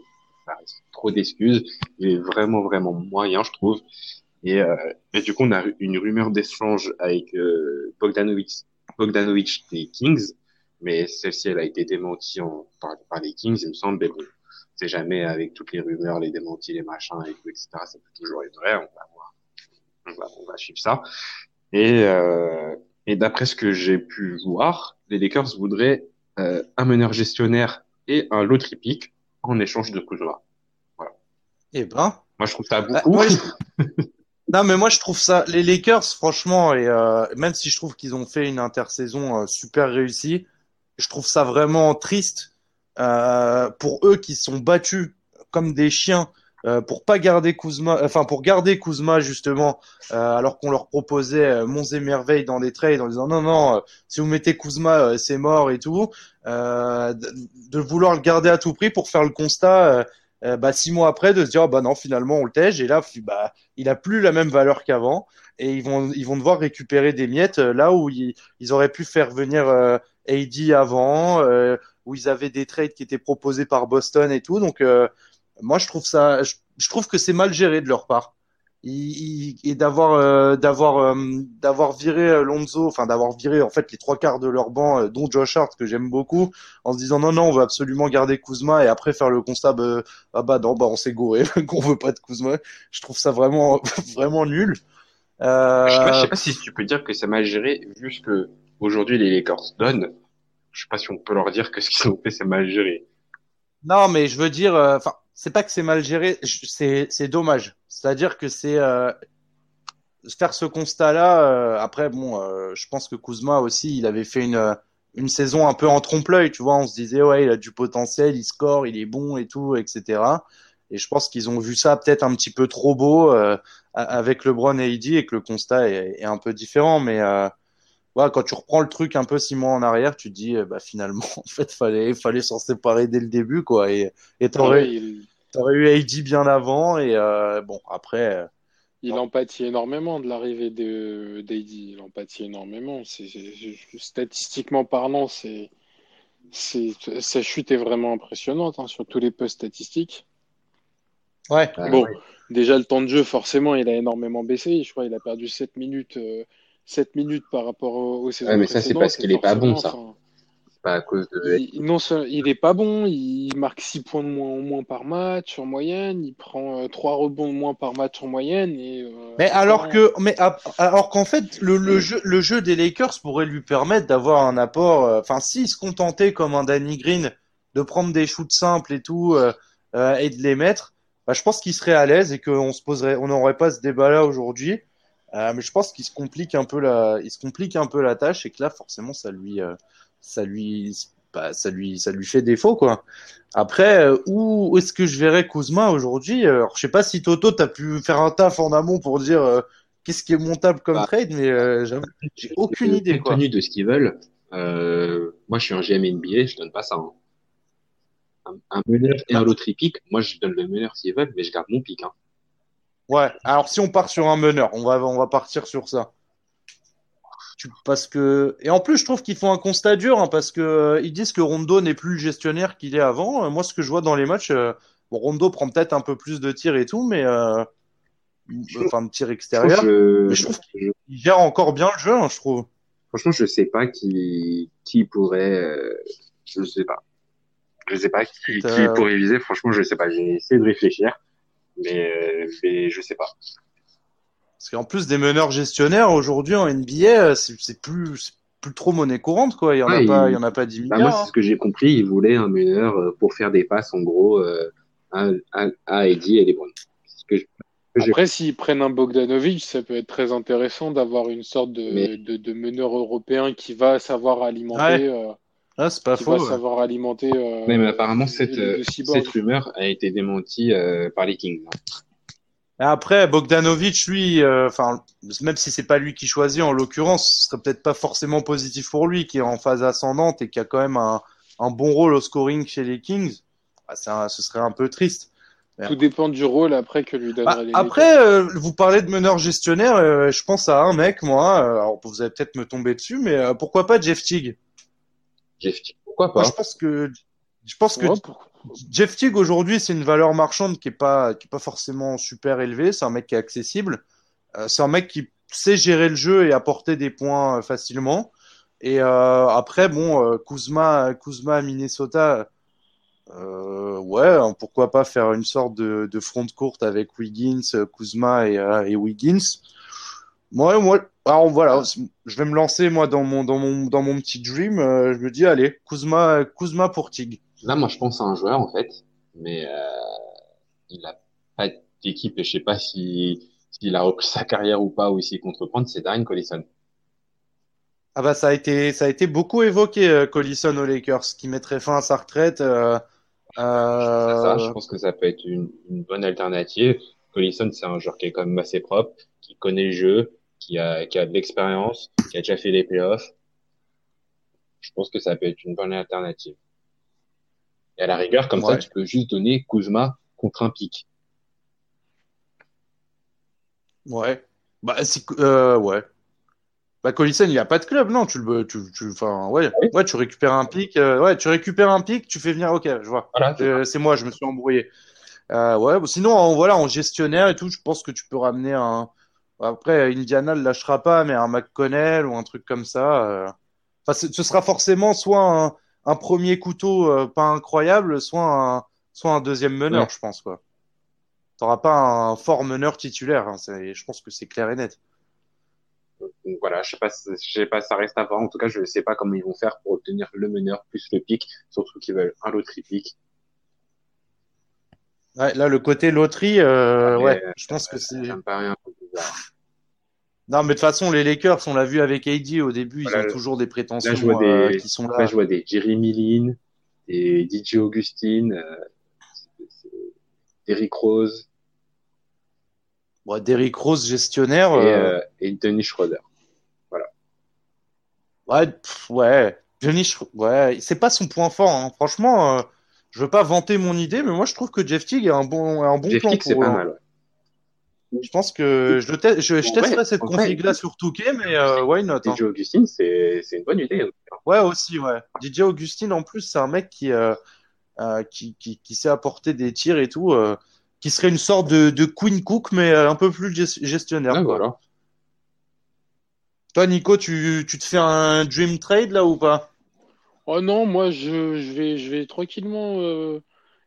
trop d'excuses. Il est vraiment, vraiment moyen, je trouve. Et, euh, du coup, on a une rumeur d'échange avec euh, Bogdanovic, Bogdanovic des Kings, mais celle-ci, elle a été démentie en, par, par les Kings, il me semble. Mais bon, c'est jamais avec toutes les rumeurs, les démentis, les machins, et tout, etc. Ça peut toujours être vrai. On va voir. On va, on va suivre ça. Et, euh, et d'après ce que j'ai pu voir, les Lakers voudraient euh, un meneur gestionnaire et un lot tripique en échange de Kuzma. Voilà. Eh ben. Moi, je trouve ça beaucoup. Bah, je... non, mais moi, je trouve ça. Les Lakers, franchement, et euh, même si je trouve qu'ils ont fait une intersaison euh, super réussie, je trouve ça vraiment triste euh, pour eux qui sont battus comme des chiens euh, pour pas garder Kuzma, enfin pour garder Kuzma justement, euh, alors qu'on leur proposait euh, monts et merveilles dans des trades en disant non non, si vous mettez Kuzma c'est mort et tout, de, de, vouloir le garder à tout prix pour faire le constat. bah six mois après de se dire oh, bah non finalement on le tège et là bah il a plus la même valeur qu'avant et ils vont ils vont devoir récupérer des miettes là où ils, ils auraient pu faire venir AD avant où ils avaient des trades qui étaient proposés par Boston et tout. Donc, euh, moi, je trouve ça, je, je trouve que c'est mal géré de leur part. Et, et d'avoir euh, d'avoir euh, d'avoir viré Lonzo, enfin d'avoir viré en fait les trois quarts de leur banc, euh, dont Josh Hart que j'aime beaucoup, en se disant non non on veut absolument garder Kuzma et après faire le constat bah, ah bah non bah on s'est gouré qu'on veut pas de Kuzma. Je trouve ça vraiment vraiment nul. Euh... Je, sais pas, je sais pas si tu peux dire que c'est mal géré vu ce que aujourd'hui les Lakers donnent je sais pas si on peut leur dire que ce qu'ils ont fait c'est mal géré. Non, mais je veux dire, enfin, euh, c'est pas que c'est mal géré, c'est dommage. C'est-à-dire que c'est euh, faire ce constat-là. Euh, après, bon, euh, je pense que Kuzma aussi, il avait fait une une saison un peu en trompe-l'œil, tu vois. On se disait ouais, il a du potentiel, il score, il est bon et tout, etc. Et je pense qu'ils ont vu ça peut-être un petit peu trop beau euh, avec LeBron et AD et que le constat est, est un peu différent, mais ouais, quand tu reprends le truc un peu six mois en arrière, tu te dis, bah, finalement, en fait, fallait, fallait s'en séparer dès le début, quoi. Et, et t'aurais, il... eu AD bien avant, et euh, bon, après. Euh, il bon. empathie énormément de l'arrivée de d'AD. Il empathie énormément. C'est, statistiquement parlant, c'est, c'est, sa chute est vraiment impressionnante hein, sur tous les postes statistiques. Ouais. Bon, ouais. déjà le temps de jeu, forcément, il a énormément baissé. Je crois qu'il a perdu 7 minutes. Euh, 7 minutes par rapport aux, saisons ouais, mais ça, c'est parce qu'il est pas bon, ça. Enfin, c'est pas à cause de. Il, non, il est pas bon. Il marque 6 points de moins, moins par match en moyenne. Il prend euh, 3 rebonds de moins par match en moyenne. Et, euh, mais alors que, mais alors qu'en fait, le, le, jeu, le jeu des Lakers pourrait lui permettre d'avoir un apport. euh, Enfin, s'il se contentait comme un Danny Green de prendre des shoots simples et tout euh, euh, et de les mettre, bah, je pense qu'il serait à l'aise et qu'on se poserait, on n'aurait pas ce débat-là aujourd'hui. Euh, mais je pense qu'il se complique un peu la, il se complique un peu la tâche et que là forcément ça lui, euh, ça lui, bah, ça lui, ça lui fait défaut quoi. Après, euh, où est-ce que je verrais Kuzma aujourd'hui? Alors je sais pas si Toto t'as pu faire un taf en amont pour dire qu'est-ce qui est montable comme Bah, trade, mais euh, j'ai aucune Euh, idée, compte quoi. tenu de ce qu'ils veulent, euh, moi, je suis un GM NBA, je donne pas ça. hein. Un, un meneur et un lottery pick, moi, je donne le meneur s'ils veulent, mais je garde mon pick. Hein. Ouais, alors si on part sur un meneur, on va, on va partir sur ça. Tu- parce que et en plus je trouve qu'ils font un constat dur hein, parce que euh, ils disent que Rondo n'est plus le gestionnaire qu'il est avant. Euh, moi ce que je vois dans les matchs, euh, bon, Rondo prend peut-être un peu plus de tirs et tout, mais euh, enfin de tirs extérieurs. Je- Mais je trouve je- Il gère encore bien le jeu, hein, je trouve. franchement, je sais pas qui, qui pourrait, je sais pas. Je sais pas qui, qui pourrait viser. Franchement, je sais pas. J'ai essayé de réfléchir, mais, euh, mais je sais pas. Parce qu'en plus des meneurs gestionnaires aujourd'hui en NBA, euh, c'est plus plus trop monnaie courante quoi. Il y en a pas, il- y en a pas 10 Bah, milliards. moi, c'est hein. ce que j'ai compris. Ils voulaient un meneur euh, pour faire des passes, en gros, euh, à, à, à Eddie et LeBron. Ce que je- Après, s'ils prennent un Bogdanovic, ça peut être très intéressant d'avoir une sorte de, Mais- de, de meneur européen qui va savoir alimenter, euh, Ah, c'est pas qui faux. va ouais. savoir alimenter. euh, Mais, mais apparemment, cette, euh, cette rumeur a été démentie euh, par les Kings. Et Après, Bogdanovic, lui, euh, enfin, même si c'est pas lui qui choisit en l'occurrence, ce serait peut-être pas forcément positif pour lui, qui est en phase ascendante et qui a quand même un, un bon rôle au scoring chez les Kings. Ah, c'est un- ce serait un peu triste. Tout dépend du rôle après que lui Bah, donneraient les après, euh, vous parlez de meneur gestionnaire, euh, je pense à un mec, moi. euh, alors, vous allez peut-être me tomber dessus, mais euh, pourquoi pas Jeff Teague? Jeff Teague, pourquoi Moi, pas je pense que je pense que. Ouais, Jeff Teague aujourd'hui, c'est une valeur marchande qui est pas qui est pas forcément super élevée. C'est un mec qui est accessible. Euh, c'est un mec qui sait gérer le jeu et apporter des points euh, facilement. Et euh, après, bon, euh, Kuzma, Kuzma à Minnesota, euh, ouais, hein, pourquoi pas faire une sorte de, de front courte avec Wiggins, Kuzma et, et Wiggins. Moi, moi, alors voilà, je vais me lancer moi dans mon dans mon dans mon petit dream. euh, je me dis, allez, Kuzma, Kuzma pour Teague. Là, moi, je pense à un joueur, en fait, mais euh, il a pas d'équipe et je sais pas si s'il a repris sa carrière ou pas ou s'il compte reprendre, c'est Darren Collison. Ah bah ça a été ça a été beaucoup évoqué euh, Collison aux Lakers qui mettrait fin à sa retraite. euh, euh, Ça, je pense que ça peut être une, une bonne alternative. Collison, c'est un joueur qui est quand même assez propre, qui connaît le jeu, qui a, qui a de l'expérience, qui a déjà fait les playoffs. Je pense que ça peut être une bonne alternative. Et à la rigueur, comme ça, tu peux juste donner Kuzma contre un pic. Ouais. Bah euh, ouais. Bah Collison, il a pas de club, non, tu le tu tu ouais. Oui. Ouais, tu récupères un pic, euh, ouais, tu récupères un pic, tu fais venir OK, je vois. Voilà. Euh, c'est moi, je me suis embrouillé. Ouais, bon, sinon en, voilà, en gestionnaire et tout, je pense que tu peux ramener un après Indiana le lâchera pas mais un McConnell ou un truc comme ça euh. Enfin, ce sera forcément soit un, un premier couteau euh, pas incroyable, soit un soit un deuxième meneur, Ouais. je pense quoi. T'auras pas un fort meneur titulaire, hein, je pense que c'est clair et net. Donc voilà, je sais pas, je sais pas, ça reste à voir. En tout cas, je ne sais pas comment ils vont faire pour obtenir le meneur plus le pic, surtout qu'ils veulent un lottery pick. Ouais, là le côté loterie, euh, Mais, ouais, euh, je pense que c'est. Ça me paraît un peu bizarre. Non, mais de toute façon, les Lakers, on l'a vu avec AD au début, ils Voilà, ont toujours des prétentions Là, je vois euh, des, qui sont là, là. je vois des Jeremy Lin, des DJ Augustine, euh, Derrick Rose Bon, Derrick Rose, gestionnaire. et, euh, euh, et Dennis Schroeder. Ouais, pff, ouais. Schro- ouais, c'est pas son point fort. hein. Franchement, je veux pas vanter mon idée, mais moi je trouve que Jeff Teague a un bon, un bon Jeff plan Teague, c'est pour pas mal. ouais. Je pense que je, te- je, testerai cette config-là sur Touquet, mais euh, why not hein. DJ Augustine, c'est c'est une bonne idée. hein. Ouais, aussi, ouais. DJ Augustine, en plus, c'est un mec qui, euh, euh, qui, qui, qui sait apporter des tirs et tout, euh, qui serait une sorte de, de Queen Cook, mais un peu plus ges- gestionnaire. Ouais, quoi. voilà. Toi, Nico, tu, tu te fais un dream trade là ou pas? Oh non, moi je, je vais, je vais tranquillement euh,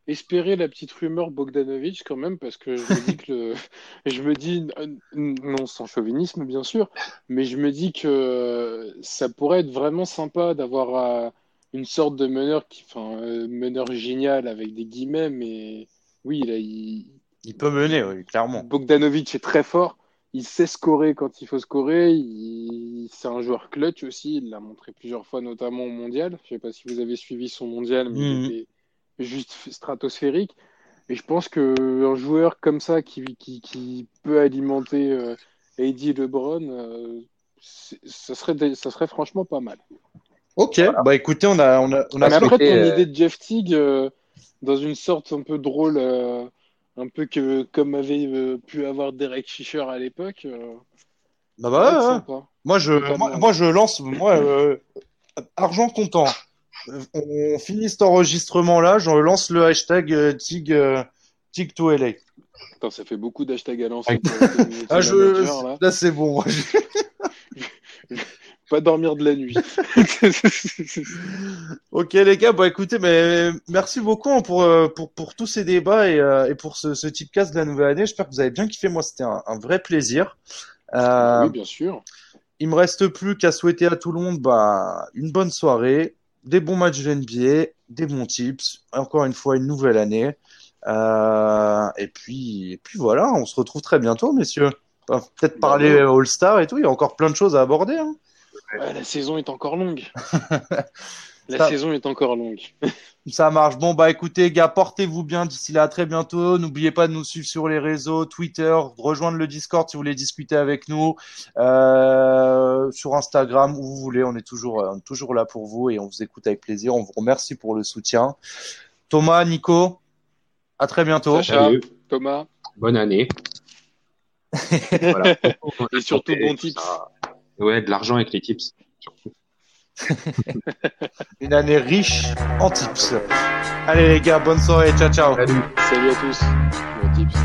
espérer la petite rumeur Bogdanovic quand même parce que je me dis que le, je me dis euh, non sans chauvinisme bien sûr, mais je me dis que ça pourrait être vraiment sympa d'avoir euh, une sorte de meneur qui, enfin euh, meneur génial avec des guillemets, mais oui là il, Il peut mener, oui, clairement. Bogdanovic est très fort. Il sait scorer quand il faut scorer. Il... C'est un joueur clutch aussi. Il l'a montré plusieurs fois, notamment au mondial. Je ne sais pas si vous avez suivi son mondial, mais il était juste stratosphérique. Et je pense qu'un joueur comme ça qui, qui, qui peut alimenter euh, AD LeBron, euh, ça serait, des- ça serait franchement pas mal. Ok, bah écoutez, on a, on a, on a Mais après, ton euh, idée de Jeff Teague, euh, dans une sorte un peu drôle, euh, un peu que comme avait euh, pu avoir Derek Fisher à l'époque, euh, Bah, bah, ouais, ouais. Moi, je, moi, moi, je lance, moi, euh, argent comptant. On, finit cet enregistrement-là, je lance le hashtag euh, TIG, euh, TIG to LA. Attends, ça fait beaucoup d'hashtags à lancer community Ah, je, là. là, c'est bon. Pas dormir de la nuit. Ok, les gars, bah écoutez, mais merci beaucoup hein, pour, euh, pour, pour tous ces débats et, euh, et pour ce, ce type de la nouvelle année. J'espère que vous avez bien kiffé. Moi, c'était un, un vrai plaisir. Euh, oui, bien sûr. Il me reste plus qu'à souhaiter à tout le monde bah, une bonne soirée, des bons matchs de NBA, des bons tips, encore une fois une nouvelle année. Euh, et puis, et puis voilà, on se retrouve très bientôt, messieurs. Enfin, Peut-être parler D'accord. All-Star et tout, il y a encore plein de choses à aborder. hein. Ouais, la saison est encore longue. La Ça- saison est encore longue. Ça marche. Bon, bah écoutez, gars, portez-vous bien d'ici là, à très bientôt. N'oubliez pas de nous suivre sur les réseaux, Twitter, rejoindre le Discord si vous voulez discuter avec nous, euh, sur Instagram, où vous voulez. On est toujours, euh, toujours là pour vous et on vous écoute avec plaisir. On vous remercie pour le soutien. Thomas, Nico, à très bientôt. Sacha. Salut, Thomas, bonne année. voilà. et surtout bon tips. ça. Ouais, de l'argent avec les tips. Surtout. Une année riche en tips. Allez les gars, bonne soirée. Ciao, ciao. Salut. Salut à tous. Bon tips.